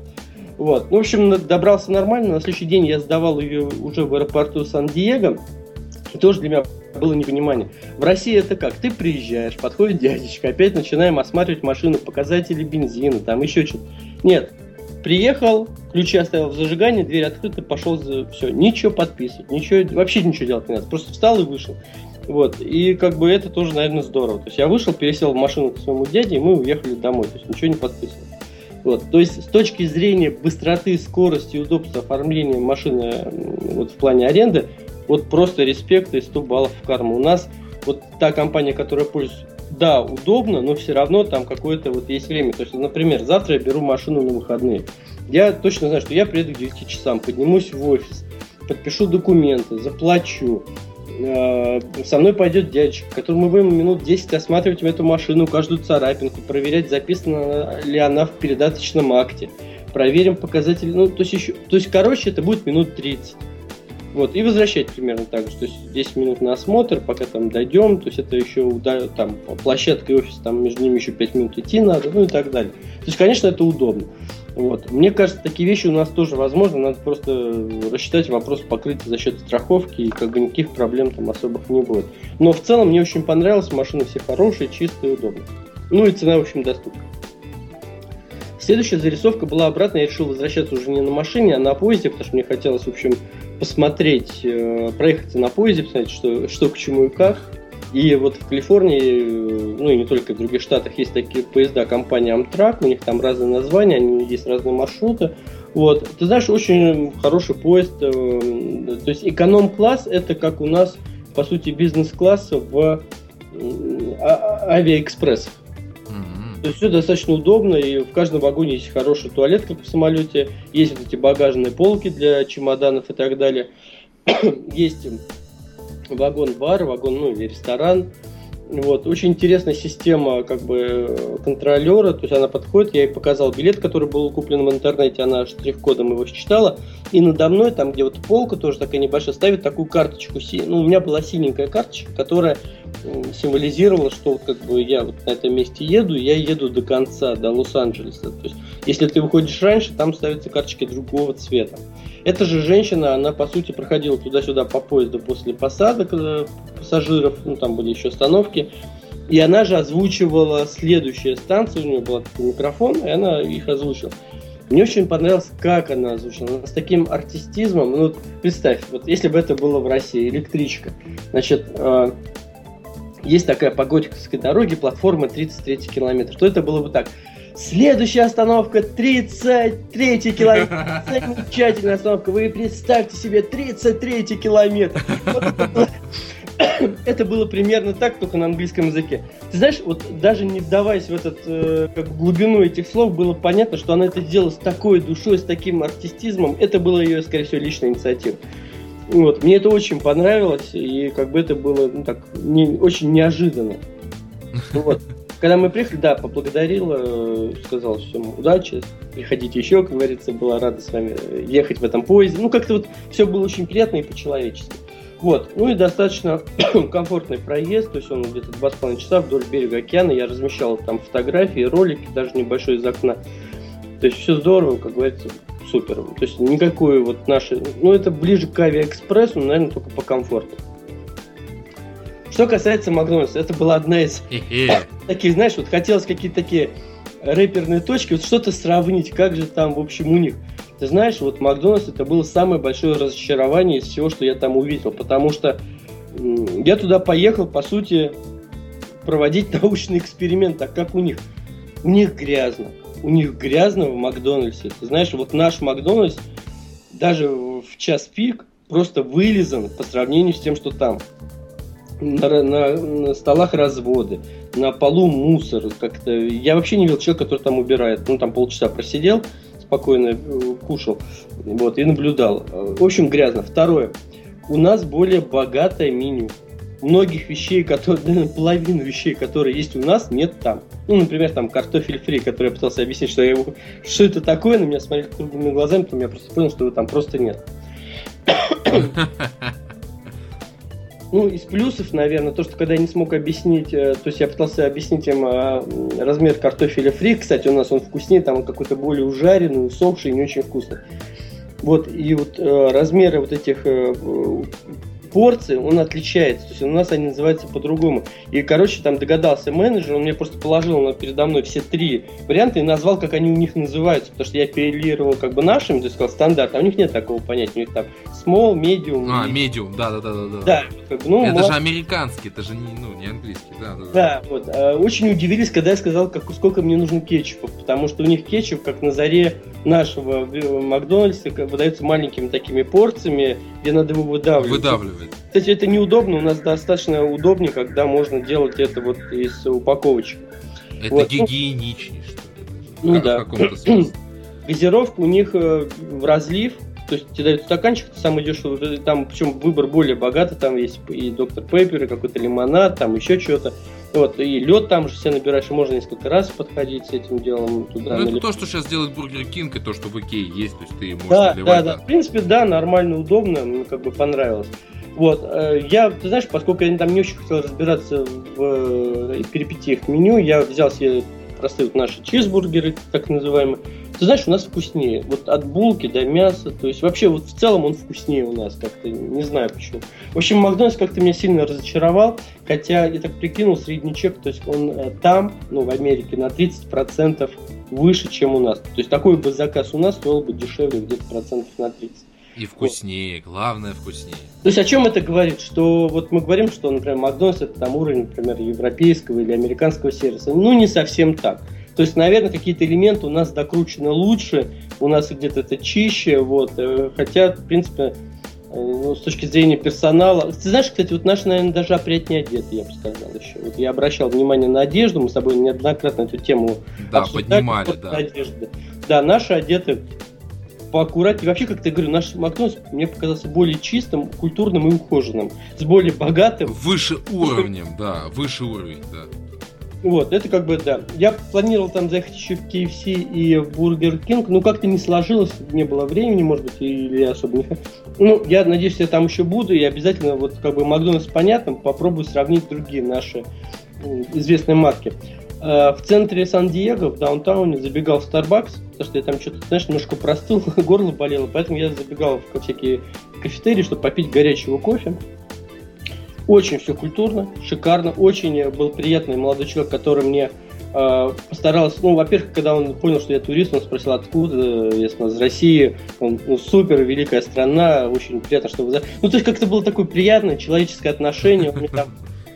Вот. Ну, в общем, добрался нормально. На следующий день я сдавал ее уже в аэропорту Сан-Диего. И тоже для меня было непонимание. В России это как? Ты приезжаешь, подходит дядечка, опять начинаем осматривать машину, показатели бензина, там еще что-то. Нет, приехал, ключи оставил в зажигании, дверь открыта, пошел за... Все, ничего подписывать, ничего, вообще ничего делать не надо. Просто встал и вышел. Вот. И как бы это тоже, наверное, здорово. То есть я вышел, пересел в машину к своему дяде, и мы уехали домой. То есть ничего не подписывал. Вот. То есть с точки зрения быстроты, скорости, удобства оформления машины вот в плане аренды, вот просто респект и 100 баллов в карму. У нас вот та компания, которая пользуется, да, удобно, но все равно там какое-то вот есть время. То есть, например, завтра я беру машину на выходные. Я точно знаю, что я приеду к 9 часам, поднимусь в офис, подпишу документы, заплачу, со мной пойдет дядечка, который мы будем минут 10 осматривать эту машину, каждую царапинку, проверять, записана ли она в передаточном акте, проверим показатели, ну, то есть еще, то есть, короче, это будет минут 30. Вот, и возвращать примерно так же. То есть 10 минут на осмотр, пока там дойдем. То есть это еще там площадка и офис, там между ними еще 5 минут идти надо, ну и так далее. То есть, конечно, это удобно. Вот. Мне кажется, такие вещи у нас тоже возможны, надо просто рассчитать вопрос покрытия за счет страховки, и как бы никаких проблем там особых не будет. Но в целом мне очень понравилось, машины все хорошие, чистые, удобные. Ну и цена, в общем, доступна. Следующая зарисовка была обратная, я решил возвращаться уже не на машине, а на поезде, потому что мне хотелось, в общем, посмотреть, э, проехаться на поезде, посмотреть, что, что к чему и как. И вот в Калифорнии, ну и не только в других штатах, есть такие поезда компании Amtrak, у них там разные названия, они есть разные маршруты. Вот. Ты знаешь, очень хороший поезд. Э, то есть эконом-класс это как у нас, по сути, бизнес-класс в а, авиаэкспрессах. То есть все достаточно удобно, и в каждом вагоне есть хороший туалет, как в самолете, есть вот эти багажные полки для чемоданов и так далее. есть вагон-бар, вагон, ну или ресторан. Вот. Очень интересная система как бы контролера, то есть она подходит, я ей показал билет, который был куплен в интернете, она штрих-кодом его считала, и надо мной, там где вот полка тоже такая небольшая, ставит такую карточку, ну у меня была синенькая карточка, которая символизировала, что вот как бы я вот на этом месте еду, я еду до конца, до Лос-Анджелеса. То есть, если ты выходишь раньше, там ставятся карточки другого цвета. Эта же женщина, она по сути проходила туда-сюда по поезду после посадок э, пассажиров, ну там были еще остановки, и она же озвучивала следующие станции, у нее был микрофон, и она их озвучила. Мне очень понравилось, как она озвучила. Она с таким артистизмом. Ну, представь, вот если бы это было в России, электричка. Значит, э, есть такая по Готиковской дороге, платформа 33 километр, то это было бы так. Следующая остановка 33 километр. Замечательная остановка. Вы представьте себе 33 километр. Это, было, было примерно так, только на английском языке. Ты знаешь, вот даже не вдаваясь в этот, э, как в глубину этих слов, было понятно, что она это делала с такой душой, с таким артистизмом. Это была ее, скорее всего, личная инициатива. Вот, мне это очень понравилось, и как бы это было ну, так, не, очень неожиданно. Ну, вот. Когда мы приехали, да, поблагодарил, э, сказал всем удачи, приходите еще, как говорится, была рада с вами ехать в этом поезде. Ну, как-то вот все было очень приятно и по-человечески. Вот, ну и достаточно комфортный проезд, то есть он где-то 2,5 часа вдоль берега океана, я размещал там фотографии, ролики, даже небольшой из окна. То есть все здорово, как говорится, супер. То есть никакой вот нашей... Ну, это ближе к Авиаэкспрессу, но, наверное, только по комфорту. Что касается Макдональдса, это была одна из таких, знаешь, вот хотелось какие-то такие рэперные точки, вот что-то сравнить, как же там, в общем, у них. Ты знаешь, вот Макдональдс это было самое большое разочарование из всего, что я там увидел, потому что я туда поехал, по сути, проводить научный эксперимент, а как у них? У них грязно у них грязно в Макдональдсе. Ты знаешь, вот наш Макдональдс даже в час пик просто вылизан по сравнению с тем, что там. На, на, на столах разводы, на полу мусор. Как-то я вообще не видел человека, который там убирает. Ну, там полчаса просидел, спокойно э, кушал вот, и наблюдал. В общем, грязно. Второе. У нас более богатое меню многих вещей, которые, половину вещей, которые есть у нас, нет там. Ну, например, там картофель фри, который я пытался объяснить, что, я его, что это такое, на меня смотрели круглыми глазами, то я просто понял, что его там просто нет. Ну, из плюсов, наверное, то, что когда я не смог объяснить, э, то есть я пытался объяснить им а, размер картофеля фри, кстати, у нас он вкуснее, там он какой-то более ужаренный, усохший, не очень вкусный. Вот, и вот э, размеры вот этих э, порции, он отличается. То есть у нас они называются по-другому. И, короче, там догадался менеджер, он мне просто положил на передо мной все три варианта и назвал, как они у них называются. Потому что я апеллировал как бы нашим, то есть сказал стандарт, а у них нет такого понятия. У них там small, medium. А, medium, да, да, да, да. Да, как бы, ну, это мало... же американский, это же не, ну, не английский, да, да. Да, вот. Э, очень удивились, когда я сказал, как, сколько мне нужно кетчупа, потому что у них кетчуп, как на заре нашего Макдональдса, выдается маленькими такими порциями, где надо его выдавливать. Выдавливать. Кстати, это неудобно, у нас достаточно удобнее, когда можно делать это вот из упаковочек. Это вот. гигиеничнее, что ли? Ну как, да. В каком-то смысле. Газировка у них э, в разлив, то есть тебе дают стаканчик, ты сам идешь, там, причем выбор более богатый, там есть и Dr Pepper, и какой-то лимонад, там еще что-то. Вот, и лед там же все набираешь, и можно несколько раз подходить с этим делом туда. Ну, это то, что сейчас делает Burger King, и то, что в Икее есть, то есть ты можешь да, наливать. Да, да, в принципе, да, нормально, удобно, мне как бы понравилось. Вот, э, я, ты знаешь, поскольку я там не очень хотел разбираться в э, перипетиях меню, я взял себе простые вот наши чизбургеры, так называемые. Ты знаешь, у нас вкуснее. Вот от булки до мяса. То есть вообще вот в целом он вкуснее у нас как-то. Не знаю почему. В общем, Макдональдс как-то меня сильно разочаровал. Хотя я так прикинул, средний чек, то есть он э, там, ну, в Америке, на 30% выше, чем у нас. То есть такой бы заказ у нас стоил бы дешевле где-то процентов на 30. И вкуснее, вот. главное вкуснее. То есть о чем это говорит? Что вот мы говорим, что, например, Макдональдс это там уровень, например, европейского или американского сервиса. Ну, не совсем так. То есть, наверное, какие-то элементы у нас докручены лучше, у нас где-то это чище, вот. Э, хотя, в принципе, э, ну, с точки зрения персонала. Ты знаешь, кстати, вот наши, наверное, даже опрятнее одеты, я бы сказал еще. Вот я обращал внимание на одежду, мы с тобой неоднократно эту тему да, поднимали, да. Одежды. Да, наши одеты поаккуратнее. Вообще, как я говорю, наш Макдональдс мне показался более чистым, культурным и ухоженным. С более богатым. Выше уровнем, да, выше уровень, да. Вот, это как бы, да. Я планировал там заехать еще в KFC и в Burger King, но как-то не сложилось, не было времени, может быть, или особо не Ну, я надеюсь, я там еще буду, и обязательно, вот, как бы, Макдональдс понятно, попробую сравнить другие наши известные марки. Э, в центре Сан-Диего, в даунтауне, забегал в Starbucks, потому что я там что-то, знаешь, немножко простыл, горло болело, поэтому я забегал в всякие кафетерии, чтобы попить горячего кофе. Очень все культурно, шикарно, очень был приятный молодой человек, который мне э, постарался, ну, во-первых, когда он понял, что я турист, он спросил, откуда, я сказал, из России, он, ну, супер, великая страна, очень приятно, что вы... Ну, то есть как-то было такое приятное человеческое отношение, он мне там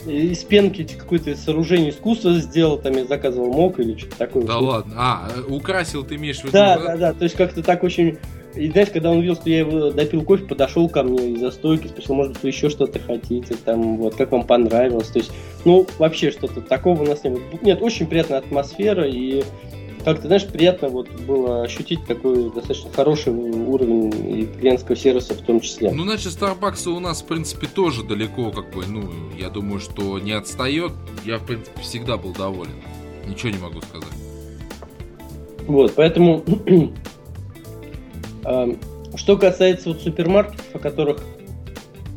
из пенки какое-то сооружение искусства сделал, там я заказывал мок или что-то такое. Да ладно, а, украсил ты имеешь в виду? Да, да, да, то есть как-то так очень... И знаешь, когда он увидел, что я его допил кофе, подошел ко мне из-за стойки, спросил, может быть, вы еще что-то хотите, там, вот, как вам понравилось, то есть, ну, вообще что-то такого у нас не было. Нет, очень приятная атмосфера, и как-то, знаешь, приятно вот было ощутить такой достаточно хороший уровень и клиентского сервиса в том числе. Ну, значит, Starbucks у нас, в принципе, тоже далеко, как бы, ну, я думаю, что не отстает. Я, в принципе, всегда был доволен. Ничего не могу сказать. Вот, поэтому, что касается вот супермаркетов, о которых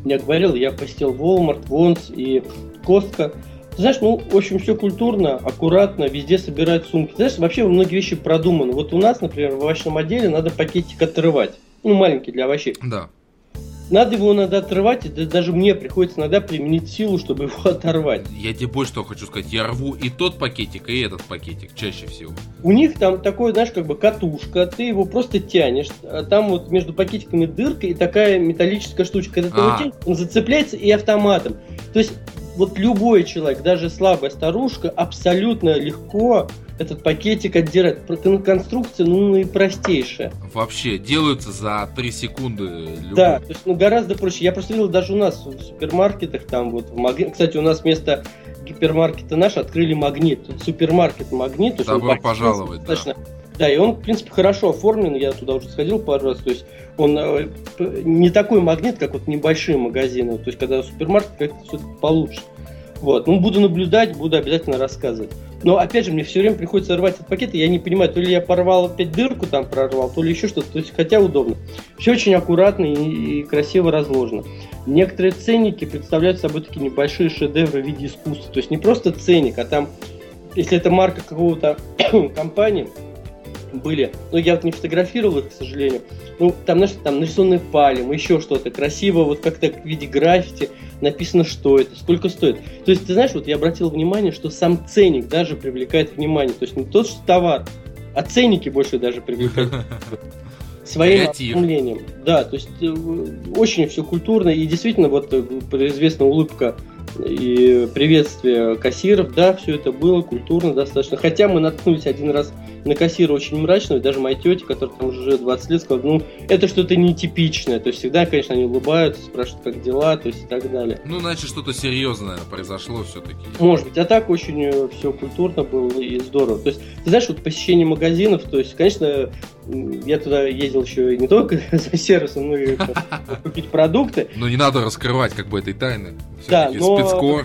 я говорил, я посетил Walmart, Vons и Costco, знаешь, ну, в общем, все культурно, аккуратно, везде собирают сумки. Знаешь, вообще многие вещи продуманы. Вот у нас, например, в овощном отделе надо пакетик отрывать. Ну, маленький для овощей. Да. Надо его надо отрывать, и даже мне приходится иногда применить силу, чтобы его оторвать. Я тебе больше того хочу сказать, я рву и тот пакетик, и этот пакетик, чаще всего. У них там такой, знаешь, как бы катушка, ты его просто тянешь, а там вот между пакетиками дырка и такая металлическая штучка. Когда ты его тянешь, он зацепляется и автоматом. То есть вот любой человек, даже слабая старушка, абсолютно легко этот пакетик отдирает. Конструкция, ну, и простейшая. Вообще, делаются за 3 секунды. Любой. Да, то есть, ну, гораздо проще. Я просто видел даже у нас в супермаркетах, там вот, в Магни... кстати, у нас вместо гипермаркета наш открыли Магнит. Тут супермаркет Магнит. Добро пожаловать, да. Да, и он, в принципе, хорошо оформлен, я туда уже сходил пару раз, то есть он э, не такой магнит, как вот небольшие магазины, то есть когда супермаркет как-то все получше. Вот, ну, буду наблюдать, буду обязательно рассказывать. Но, опять же, мне все время приходится рвать этот пакет, и я не понимаю, то ли я порвал опять дырку там прорвал, то ли еще что-то, то есть, хотя удобно. Все очень аккуратно и, и красиво разложено. Некоторые ценники представляют собой такие небольшие шедевры в виде искусства, то есть не просто ценник, а там, если это марка какого-то компании, были. Но я вот не фотографировал их, к сожалению. Ну, там, знаешь, там нарисованы пальмы, еще что-то красиво, вот как-то в виде граффити написано, что это, сколько стоит. То есть, ты знаешь, вот я обратил внимание, что сам ценник даже привлекает внимание. То есть не тот, что товар, а ценники больше даже привлекают своим Креатив. оформлением. Да, то есть э, очень все культурно и действительно вот э, известная улыбка и приветствие кассиров, да, все это было культурно достаточно. Хотя мы наткнулись один раз на кассира очень мрачного, и даже моя тетя, которая там уже 20 лет, сказала, ну, это что-то нетипичное. То есть всегда, конечно, они улыбаются, спрашивают, как дела, то есть и так далее. Ну, значит, что-то серьезное произошло все-таки. Может быть, а так очень э, все культурно было и здорово. То есть, ты знаешь, вот посещение магазинов, то есть, конечно, я туда ездил еще не только за сервисом, но и купить продукты. Но не надо раскрывать как бы этой тайны. Да, но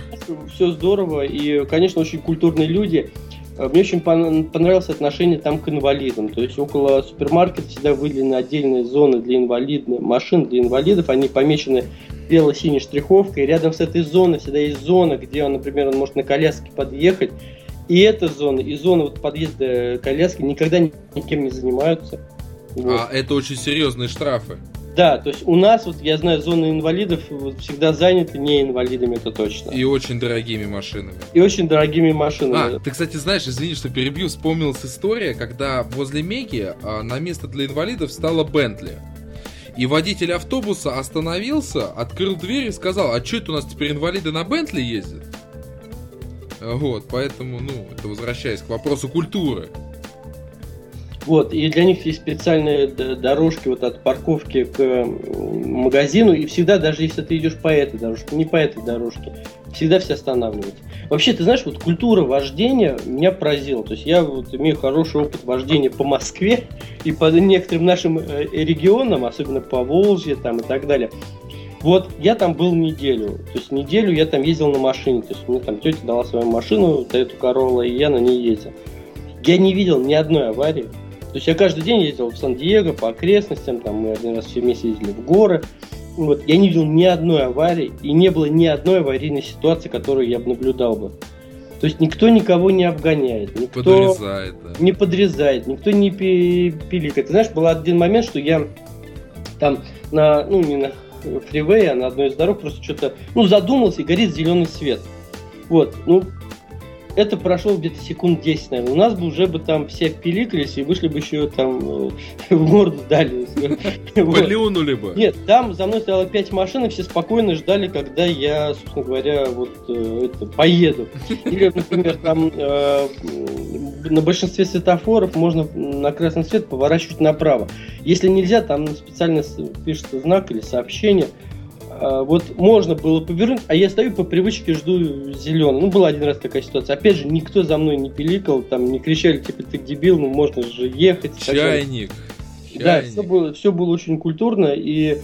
все здорово, и, конечно, очень культурные люди. Э, мне очень понравилось отношение там к инвалидам. То есть около супермаркета всегда выделены отдельные зоны для инвалидных, машин для инвалидов. Они помечены бело-синей штриховкой. И рядом с этой зоной всегда есть зона, где он, например, он может на коляске подъехать. И эта зона, и зона вот подъезда коляски никогда никем не занимаются. Вот. А это очень серьезные штрафы. Да, то есть у нас, вот я знаю, зоны инвалидов вот, всегда заняты не инвалидами, это точно. И очень дорогими машинами. И очень дорогими машинами. А, ты, кстати, знаешь, извини, что перебью, вспомнилась история, когда возле Меги а, на место для инвалидов стала Бентли. И водитель автобуса остановился, открыл дверь и сказал, а что это у нас теперь инвалиды на Бентли ездят? Вот, поэтому, ну, это возвращаясь к вопросу культуры. Вот, и для них есть специальные дорожки вот от парковки к магазину, и всегда, даже если ты идешь по этой дорожке, не по этой дорожке, всегда все останавливаются. Вообще, ты знаешь, вот культура вождения меня поразила. То есть я вот имею хороший опыт вождения по Москве и по некоторым нашим э, регионам, особенно по Волжье там и так далее. Вот я там был неделю. То есть неделю я там ездил на машине. То есть мне там тетя дала свою машину, Toyota Corolla, и я на ней ездил. Я не видел ни одной аварии. То есть я каждый день ездил в Сан-Диего по окрестностям, там мы один раз все вместе ездили в горы. Вот, я не видел ни одной аварии, и не было ни одной аварийной ситуации, которую я бы наблюдал бы. То есть никто никого не обгоняет, никто подрезает, да. не подрезает, никто не пиликает. Ты знаешь, был один момент, что я там на, ну не на фривее, а на одной из дорог просто что-то, ну задумался и горит зеленый свет. Вот, ну это прошло где-то секунд 10, наверное. У нас бы уже бы там все пиликались и вышли бы еще там э, в морду дали. Полюнули бы. Нет, там за мной стояло 5 машин, и все спокойно ждали, когда я, собственно говоря, вот э, это, поеду. Или, например, там э, на большинстве светофоров можно на красный свет поворачивать направо. Если нельзя, там специально пишется знак или сообщение – вот можно было повернуть, а я стою по привычке жду зеленый. Ну, была один раз такая ситуация. Опять же, никто за мной не пиликал, там не кричали, типа, ты дебил, ну можно же ехать. Чайник. Да, все было, все было очень культурно, и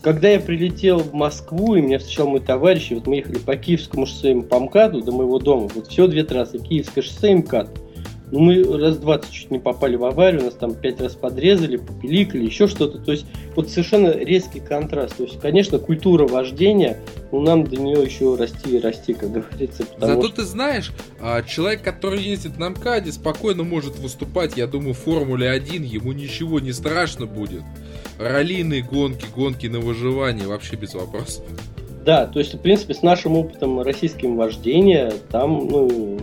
когда я прилетел в Москву, и меня встречал мой товарищ, и вот мы ехали по Киевскому шоссе по МКАДу до моего дома, вот все две трассы, Киевское шоссе и МКАД. Ну, мы раз 20 чуть не попали в аварию, нас там пять раз подрезали, попиликали, еще что-то. То есть вот совершенно резкий контраст. То есть, конечно, культура вождения, ну, нам до нее еще расти и расти, как говорится. Зато что... ты знаешь, а, человек, который ездит на МКАДе, спокойно может выступать, я думаю, в Формуле 1, ему ничего не страшно будет. Раллийные гонки, гонки на выживание, вообще без вопросов. Да, то есть, в принципе, с нашим опытом российским вождения, там, ну,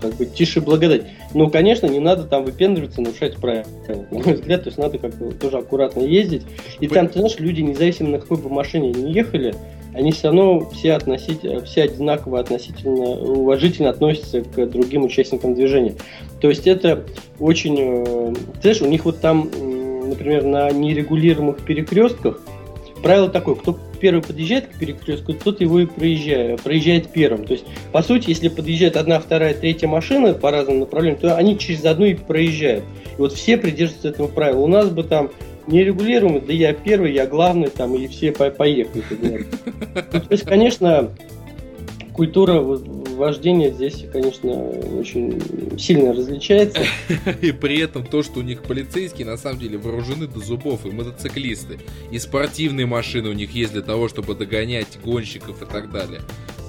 как бы тише благодать. Ну, конечно, не надо там выпендриваться, нарушать правила. На мой взгляд, то есть надо как-то тоже аккуратно ездить. И там, ты знаешь, люди, независимо на какой бы машине они ехали, они все равно все, относительно, все одинаково относительно уважительно относятся к другим участникам движения. То есть это очень... Э, ты знаешь, у них вот там, например, на нерегулируемых перекрестках правило такое, кто первый подъезжает к перекрестку, тот его и проезжает, проезжает первым. То есть, по сути, если подъезжает одна, вторая, третья машина по разным направлениям, то они через одну и проезжают. И вот все придерживаются этого правила. У нас бы там нерегулируемый, да я первый, я главный, там, и все поехали. Ну, то есть, конечно, культура вождения здесь, конечно, очень сильно различается. И при этом то, что у них полицейские на самом деле вооружены до зубов, и мотоциклисты, и спортивные машины у них есть для того, чтобы догонять гонщиков и так далее.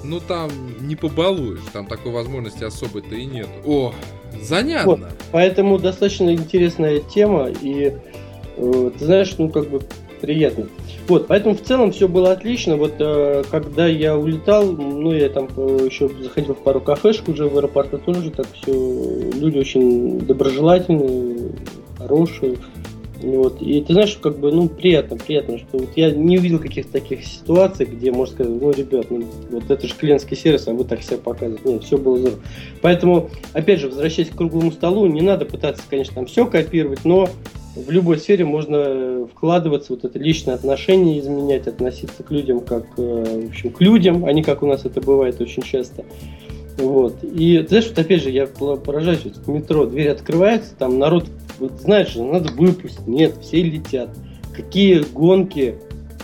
Ну там не побалуешь, там такой возможности особой-то и нет. О, Занятно. Вот. Поэтому достаточно интересная тема, и э, ты знаешь, ну как бы приятно. Вот, поэтому в целом все было отлично. Вот э, когда я улетал, ну я там э, еще заходил в пару кафешек уже в аэропорту тоже так все. Люди очень доброжелательные, хорошие. Вот. И ты знаешь, как бы, ну, приятно, приятно, что вот я не увидел каких-то таких ситуаций, где можно сказать, ну, ребят, ну, вот это же клиентский сервис, а вы так себя показываете. Нет, все было здорово. Поэтому, опять же, возвращаясь к круглому столу, не надо пытаться, конечно, там все копировать, но в любой сфере можно вкладываться, вот это личное отношение изменять, относиться к людям как, э, в общем, к людям, а не как у нас это бывает очень часто. Вот. И знаешь, вот опять же, я поражаюсь, вот в метро дверь открывается, там народ, вот знаешь, надо выпустить, нет, все летят. Какие гонки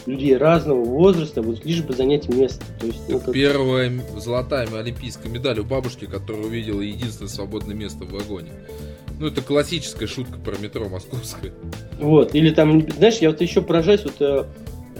людей разного возраста, вот лишь бы занять место. То есть, ну, как... Первая золотая олимпийская медаль у бабушки, которая увидела единственное свободное место в вагоне. Ну, это классическая шутка про метро московское. Вот, или там, знаешь, я вот еще поражаюсь, вот э,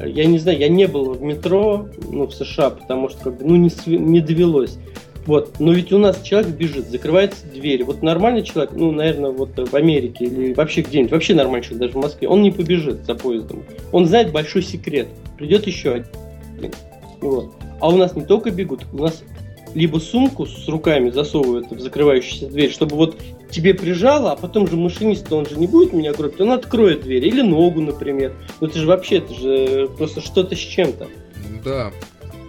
я не знаю, я не был в метро, ну, в США, потому что, как бы, ну, не, не довелось. Вот, но ведь у нас человек бежит, закрывается дверь. Вот нормальный человек, ну, наверное, вот в Америке или вообще где-нибудь, вообще нормальный человек, даже в Москве, он не побежит за поездом. Он знает большой секрет. Придет еще один. Вот. А у нас не только бегут, у нас либо сумку с руками засовывают в закрывающуюся дверь, чтобы вот тебе прижало, а потом же машинист, он же не будет меня гробить, он откроет дверь. Или ногу, например. Ну это же вообще, это же просто что-то с чем-то. Да.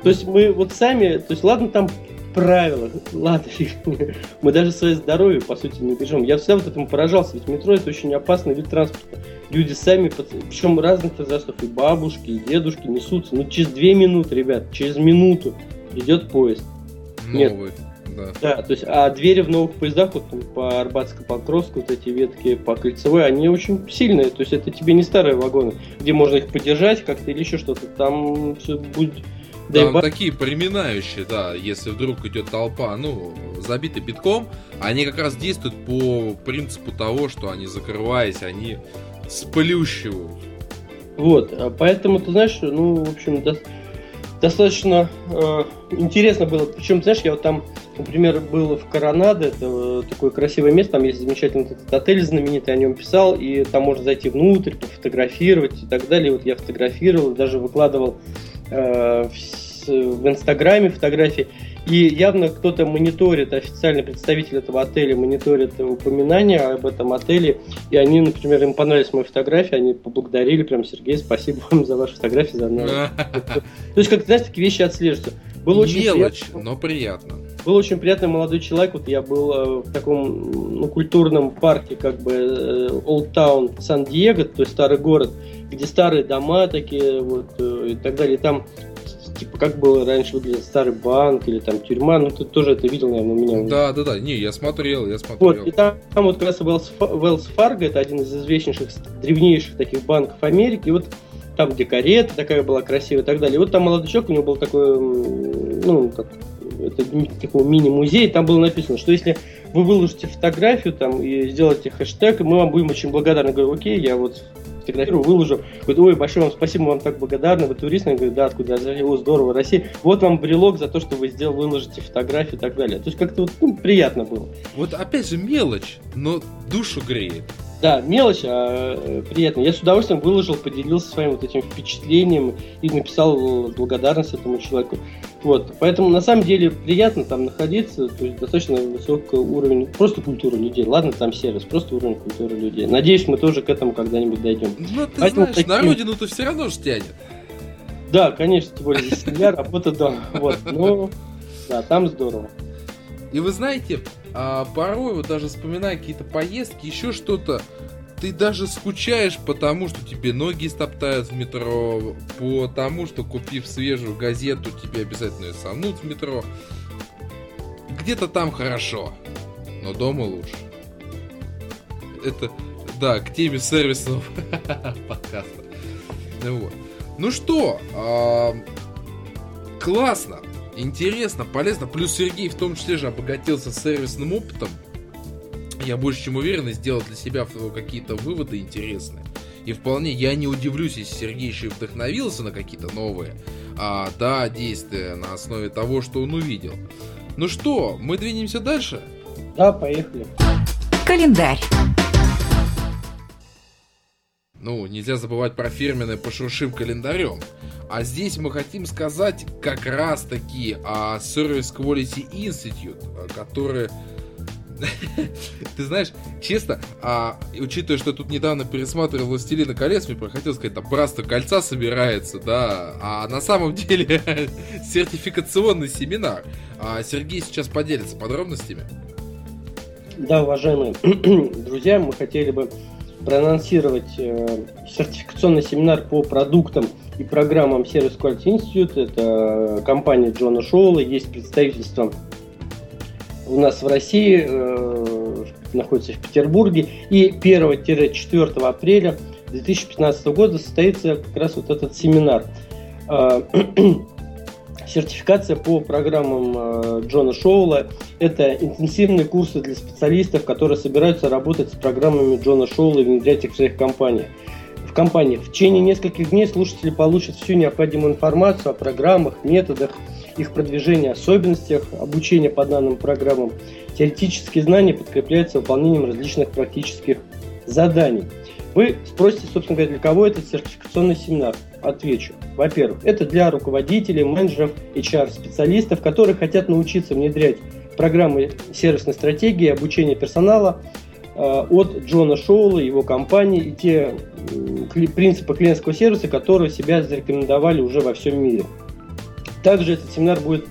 То есть мы вот сами, то есть ладно там правила, ладно, мы даже свое здоровье, по сути, не бережем. Я всегда вот этому поражался, ведь метро это очень опасный вид транспорта. Люди сами, причем разных возрастов, и бабушки, и дедушки несутся. Ну, через две минуты, ребят, через минуту идет поезд. Новый. Нет. Да. да, то есть, а двери в новых поездах, вот по Арбатско-Покровску, вот эти ветки по Кольцевой, они очень сильные, то есть это тебе не старые вагоны, где можно их поддержать как-то или еще что-то, там все будет да, Там такие приминающие, да, если вдруг идет толпа, ну, забиты битком, они как раз действуют по принципу того, что они, закрываясь, они сплющивают. Вот, а поэтому, ты знаешь, ну, в общем, до, достаточно э, интересно было. Причем, знаешь, я вот там, например, был в Коронадо, это э, такое красивое место, там есть замечательный этот отель знаменитый, о нем писал, и там можно зайти внутрь, пофотографировать и так далее. Вот я фотографировал, даже выкладывал Э, в, в Инстаграме фотографии. И явно кто-то мониторит, официальный представитель этого отеля мониторит упоминания об этом отеле. И они, например, им понравились мои фотографии, они поблагодарили прям, Сергей, спасибо вам за ваши фотографии, за То есть, как знаешь, такие вещи отслеживаются. Было очень Мелочь, приятно. но приятно. Был очень приятный молодой человек. Вот я был э, в таком ну, культурном парке, как бы э, Old Town Сан-Диего, то есть старый город где старые дома такие, вот, и так далее. Там типа как было раньше выглядел старый банк или там тюрьма, ну ты тоже это видел, наверное, у меня. Да, да, да, не, я смотрел, я смотрел. Вот, и там, там вот как раз Wells, Wells Fargo, это один из известнейших, древнейших таких банков Америки, и вот там где карета такая была красивая и так далее. И вот там молодой у него был такой, ну, как, это такой мини-музей, там было написано, что если вы выложите фотографию там и сделаете хэштег, мы вам будем очень благодарны. Я говорю, окей, я вот фотографирую, выложу. Говорит, ой, большое вам спасибо, мы вам так благодарны, вы турист. Я говорю, да, откуда я о, здорово, Россия. Вот вам брелок за то, что вы сделали, выложите фотографии и так далее. То есть как-то вот ну, приятно было. Вот опять же мелочь, но душу греет. Да, мелочь, а э, приятно. Я с удовольствием выложил, поделился своим вот этим впечатлением и написал благодарность этому человеку. Вот, поэтому на самом деле приятно там находиться, то есть достаточно высокий уровень просто культуры людей. Ладно, там сервис, просто уровень культуры людей. Надеюсь, мы тоже к этому когда-нибудь дойдем. Ну, ты поэтому знаешь, таким... на родину-то все равно же тянет. Да, конечно, тем более здесь семья, работа, да. Вот, ну, да, там здорово. И вы знаете, а, порой, вот даже вспоминая какие-то поездки, еще что-то, ты даже скучаешь потому, что тебе ноги стоптают в метро, по тому, что купив свежую газету, тебе обязательно ее сомнут в метро. Где-то там хорошо, но дома лучше. Это, да, к теме сервисного подкаста. Вот. Ну что, а, классно. Интересно, полезно. Плюс Сергей в том числе же обогатился сервисным опытом. Я больше чем уверен и сделал для себя какие-то выводы интересные. И вполне я не удивлюсь, если Сергей еще и вдохновился на какие-то новые а, да, действия на основе того, что он увидел. Ну что, мы двинемся дальше? Да, поехали. Календарь. Ну, нельзя забывать про фирменный пошуршим календарем. А здесь мы хотим сказать как раз таки о Service Quality Institute, который ты знаешь, честно, а, учитывая, что тут недавно пересматривал «Властелина колец», мне хотел сказать, там братство кольца собирается, да, а на самом деле сертификационный семинар. А Сергей сейчас поделится подробностями. Да, уважаемые друзья, мы хотели бы проанонсировать э, сертификационный семинар по продуктам и программам Service Quality Institute. Это компания Джона Шоула, есть представительство у нас в России, э, находится в Петербурге. И 1-4 апреля 2015 года состоится как раз вот этот семинар. Сертификация по программам э, Джона Шоула – это интенсивные курсы для специалистов, которые собираются работать с программами Джона Шоула и внедрять их в своих компаниях. В компании в течение нескольких дней слушатели получат всю необходимую информацию о программах, методах, их продвижения, особенностях обучения по данным программам. Теоретические знания подкрепляются выполнением различных практических заданий. Вы спросите, собственно говоря, для кого этот сертификационный семинар? Отвечу. Во-первых, это для руководителей, менеджеров, HR-специалистов, которые хотят научиться внедрять программы сервисной стратегии обучения персонала э, от Джона Шоула, его компании и те принципы клиентского сервиса, которые себя зарекомендовали уже во всем мире. Также этот семинар будет,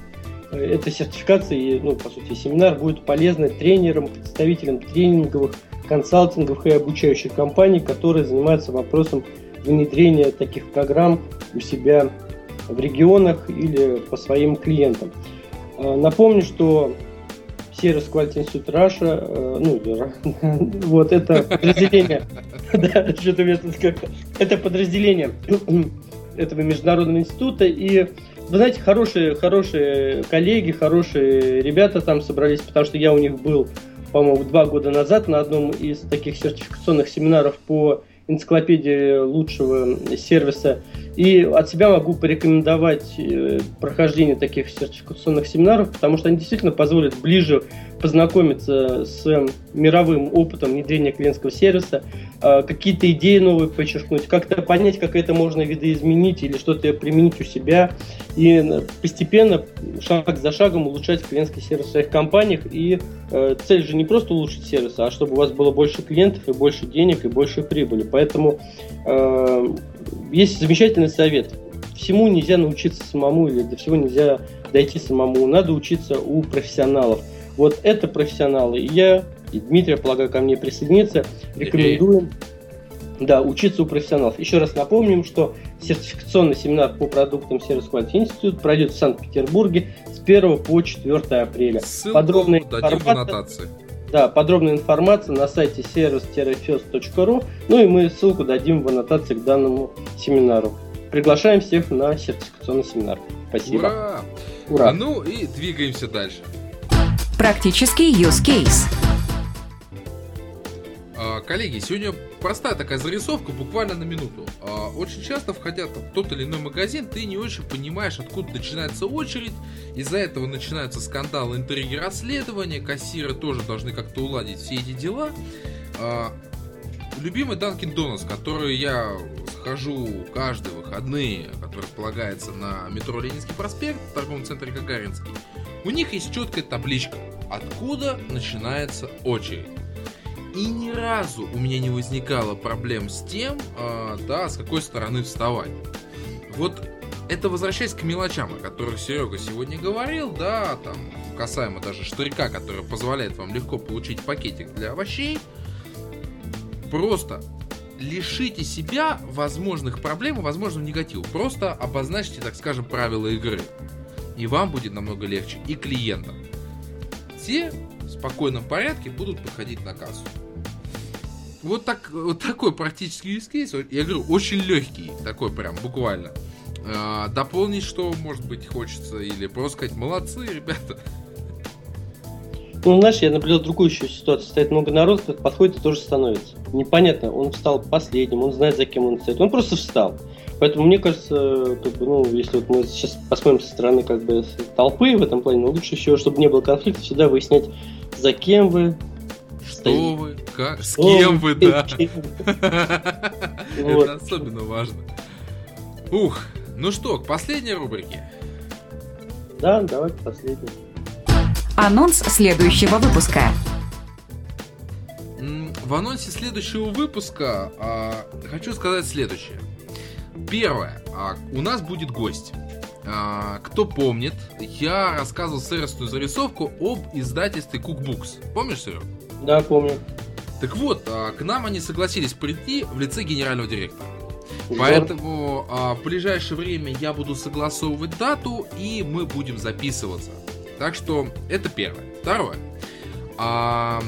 э, эта сертификация, и, ну, по сути, семинар будет полезной тренерам, представителям тренинговых, консалтинговых и обучающих компаний, которые занимаются вопросом внедрения таких программ у себя в регионах или по своим клиентам. Э, напомню, что сервис Quality Institute Russia, ну, вот это подразделение, да, что-то мне тут как это подразделение этого международного института, и вы знаете, хорошие, хорошие коллеги, хорошие ребята там собрались, потому что я у них был, по-моему, два года назад на одном из таких сертификационных семинаров по энциклопедии лучшего сервиса. И от себя могу порекомендовать э, прохождение таких сертификационных семинаров, потому что они действительно позволят ближе познакомиться с мировым опытом внедрения клиентского сервиса, а, какие-то идеи новые подчеркнуть, как-то понять, как это можно видоизменить или что-то применить у себя, и постепенно, шаг за шагом улучшать клиентский сервис в своих компаниях. И э, цель же не просто улучшить сервис, а чтобы у вас было больше клиентов и больше денег и больше прибыли. Поэтому э, есть замечательный совет. Всему нельзя научиться самому или до всего нельзя дойти самому. Надо учиться у профессионалов – вот это профессионалы. И я, и Дмитрий, полагаю, ко мне присоединиться, рекомендуем да, учиться у профессионалов. Еще раз напомним, что сертификационный семинар по продуктам Service Quality Institute пройдет в Санкт-Петербурге с 1 по 4 апреля. Ссылку подробная аннотации. Да, подробная информация на сайте service-first.ru. Ну и мы ссылку дадим в аннотации к данному семинару. Приглашаем всех на сертификационный семинар. Спасибо. Ура! Ура! Ну и двигаемся дальше. Практический use case. А, коллеги, сегодня простая такая зарисовка, буквально на минуту. А, очень часто, входя в тот или иной магазин, ты не очень понимаешь, откуда начинается очередь. Из-за этого начинаются скандалы, интриги, расследования. Кассиры тоже должны как-то уладить все эти дела. А, любимый Данкин Донатс, который я хожу каждые выходные, который полагается на метро Ленинский проспект в торговом центре Гагаринский, у них есть четкая табличка, откуда начинается очередь. И ни разу у меня не возникало проблем с тем, э, да, с какой стороны вставать. Вот это возвращаясь к мелочам, о которых Серега сегодня говорил, да, там, касаемо даже штырька, который позволяет вам легко получить пакетик для овощей, просто лишите себя возможных проблем и возможного негатива. Просто обозначьте, так скажем, правила игры. И вам будет намного легче, и клиентам. Те в спокойном порядке будут подходить на кассу. Вот, так, вот такой практический use case, я говорю, очень легкий, такой прям, буквально. А, дополнить, что, может быть, хочется, или просто сказать, молодцы, ребята, ну, знаешь, я наблюдал другую еще ситуацию. Стоит много народа, подходит и тоже становится. Непонятно, он встал последним, он знает, за кем он стоит. Он просто встал. Поэтому мне кажется, как бы, ну, если вот мы сейчас посмотрим со стороны как бы толпы в этом плане, ну, лучше еще, чтобы не было конфликта, всегда выяснять, за кем вы Что вы, как, с кем вы, да. Это особенно важно. Ух, ну что, к последней рубрике. Да, давай к последней. Анонс следующего выпуска. В анонсе следующего выпуска а, хочу сказать следующее. Первое. А, у нас будет гость. А, кто помнит, я рассказывал сервисную зарисовку об издательстве Cookbooks. Помнишь, Серег? Да, помню. Так вот, а, к нам они согласились прийти в лице генерального директора. Поэтому а, в ближайшее время я буду согласовывать дату, и мы будем записываться. Так что это первое. Второе. А,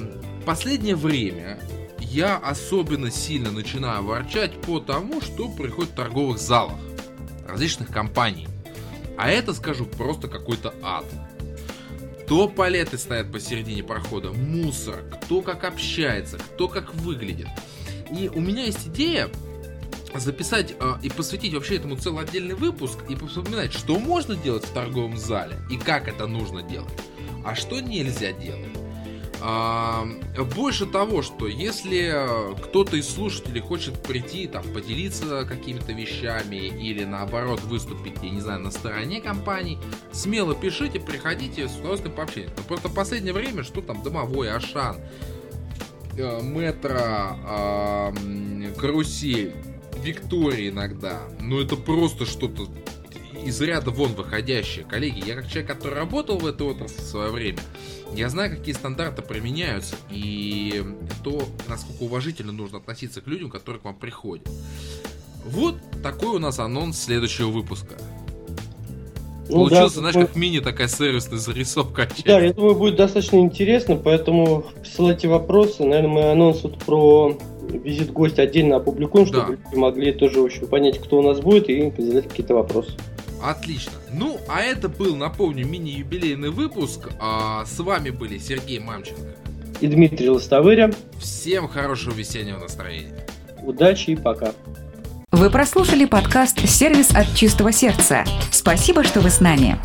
последнее время я особенно сильно начинаю ворчать по тому, что происходит в торговых залах различных компаний. А это, скажу, просто какой-то ад. То палеты стоят посередине прохода, мусор, кто как общается, кто как выглядит. И у меня есть идея записать э, и посвятить вообще этому целый отдельный выпуск и вспоминать, что можно делать в торговом зале и как это нужно делать, а что нельзя делать. А, больше того, что если кто-то из слушателей хочет прийти, там, поделиться какими-то вещами или наоборот выступить, я не знаю, на стороне компании, смело пишите, приходите, с удовольствием пообщаемся. Просто в последнее время, что там, домовой, Ашан, э, метро, карусель, Виктория иногда, ну это просто что-то из ряда вон выходящее. Коллеги, я как человек, который работал в этой отрасли в свое время, я знаю, какие стандарты применяются и то, насколько уважительно нужно относиться к людям, которые к вам приходят. Вот такой у нас анонс следующего выпуска. Ну, Получился, да, знаешь, как мини такая сервисная зарисовка. Да, я думаю, будет достаточно интересно, поэтому присылайте вопросы. Наверное, мы анонс вот про визит гостя отдельно опубликуем, чтобы да. люди могли тоже, в общем, понять, кто у нас будет и задать какие-то вопросы. Отлично. Ну, а это был, напомню, мини-юбилейный выпуск. А с вами были Сергей Мамченко и Дмитрий Лостовыря. Всем хорошего весеннего настроения. Удачи и пока. Вы прослушали подкаст «Сервис от чистого сердца». Спасибо, что вы с нами.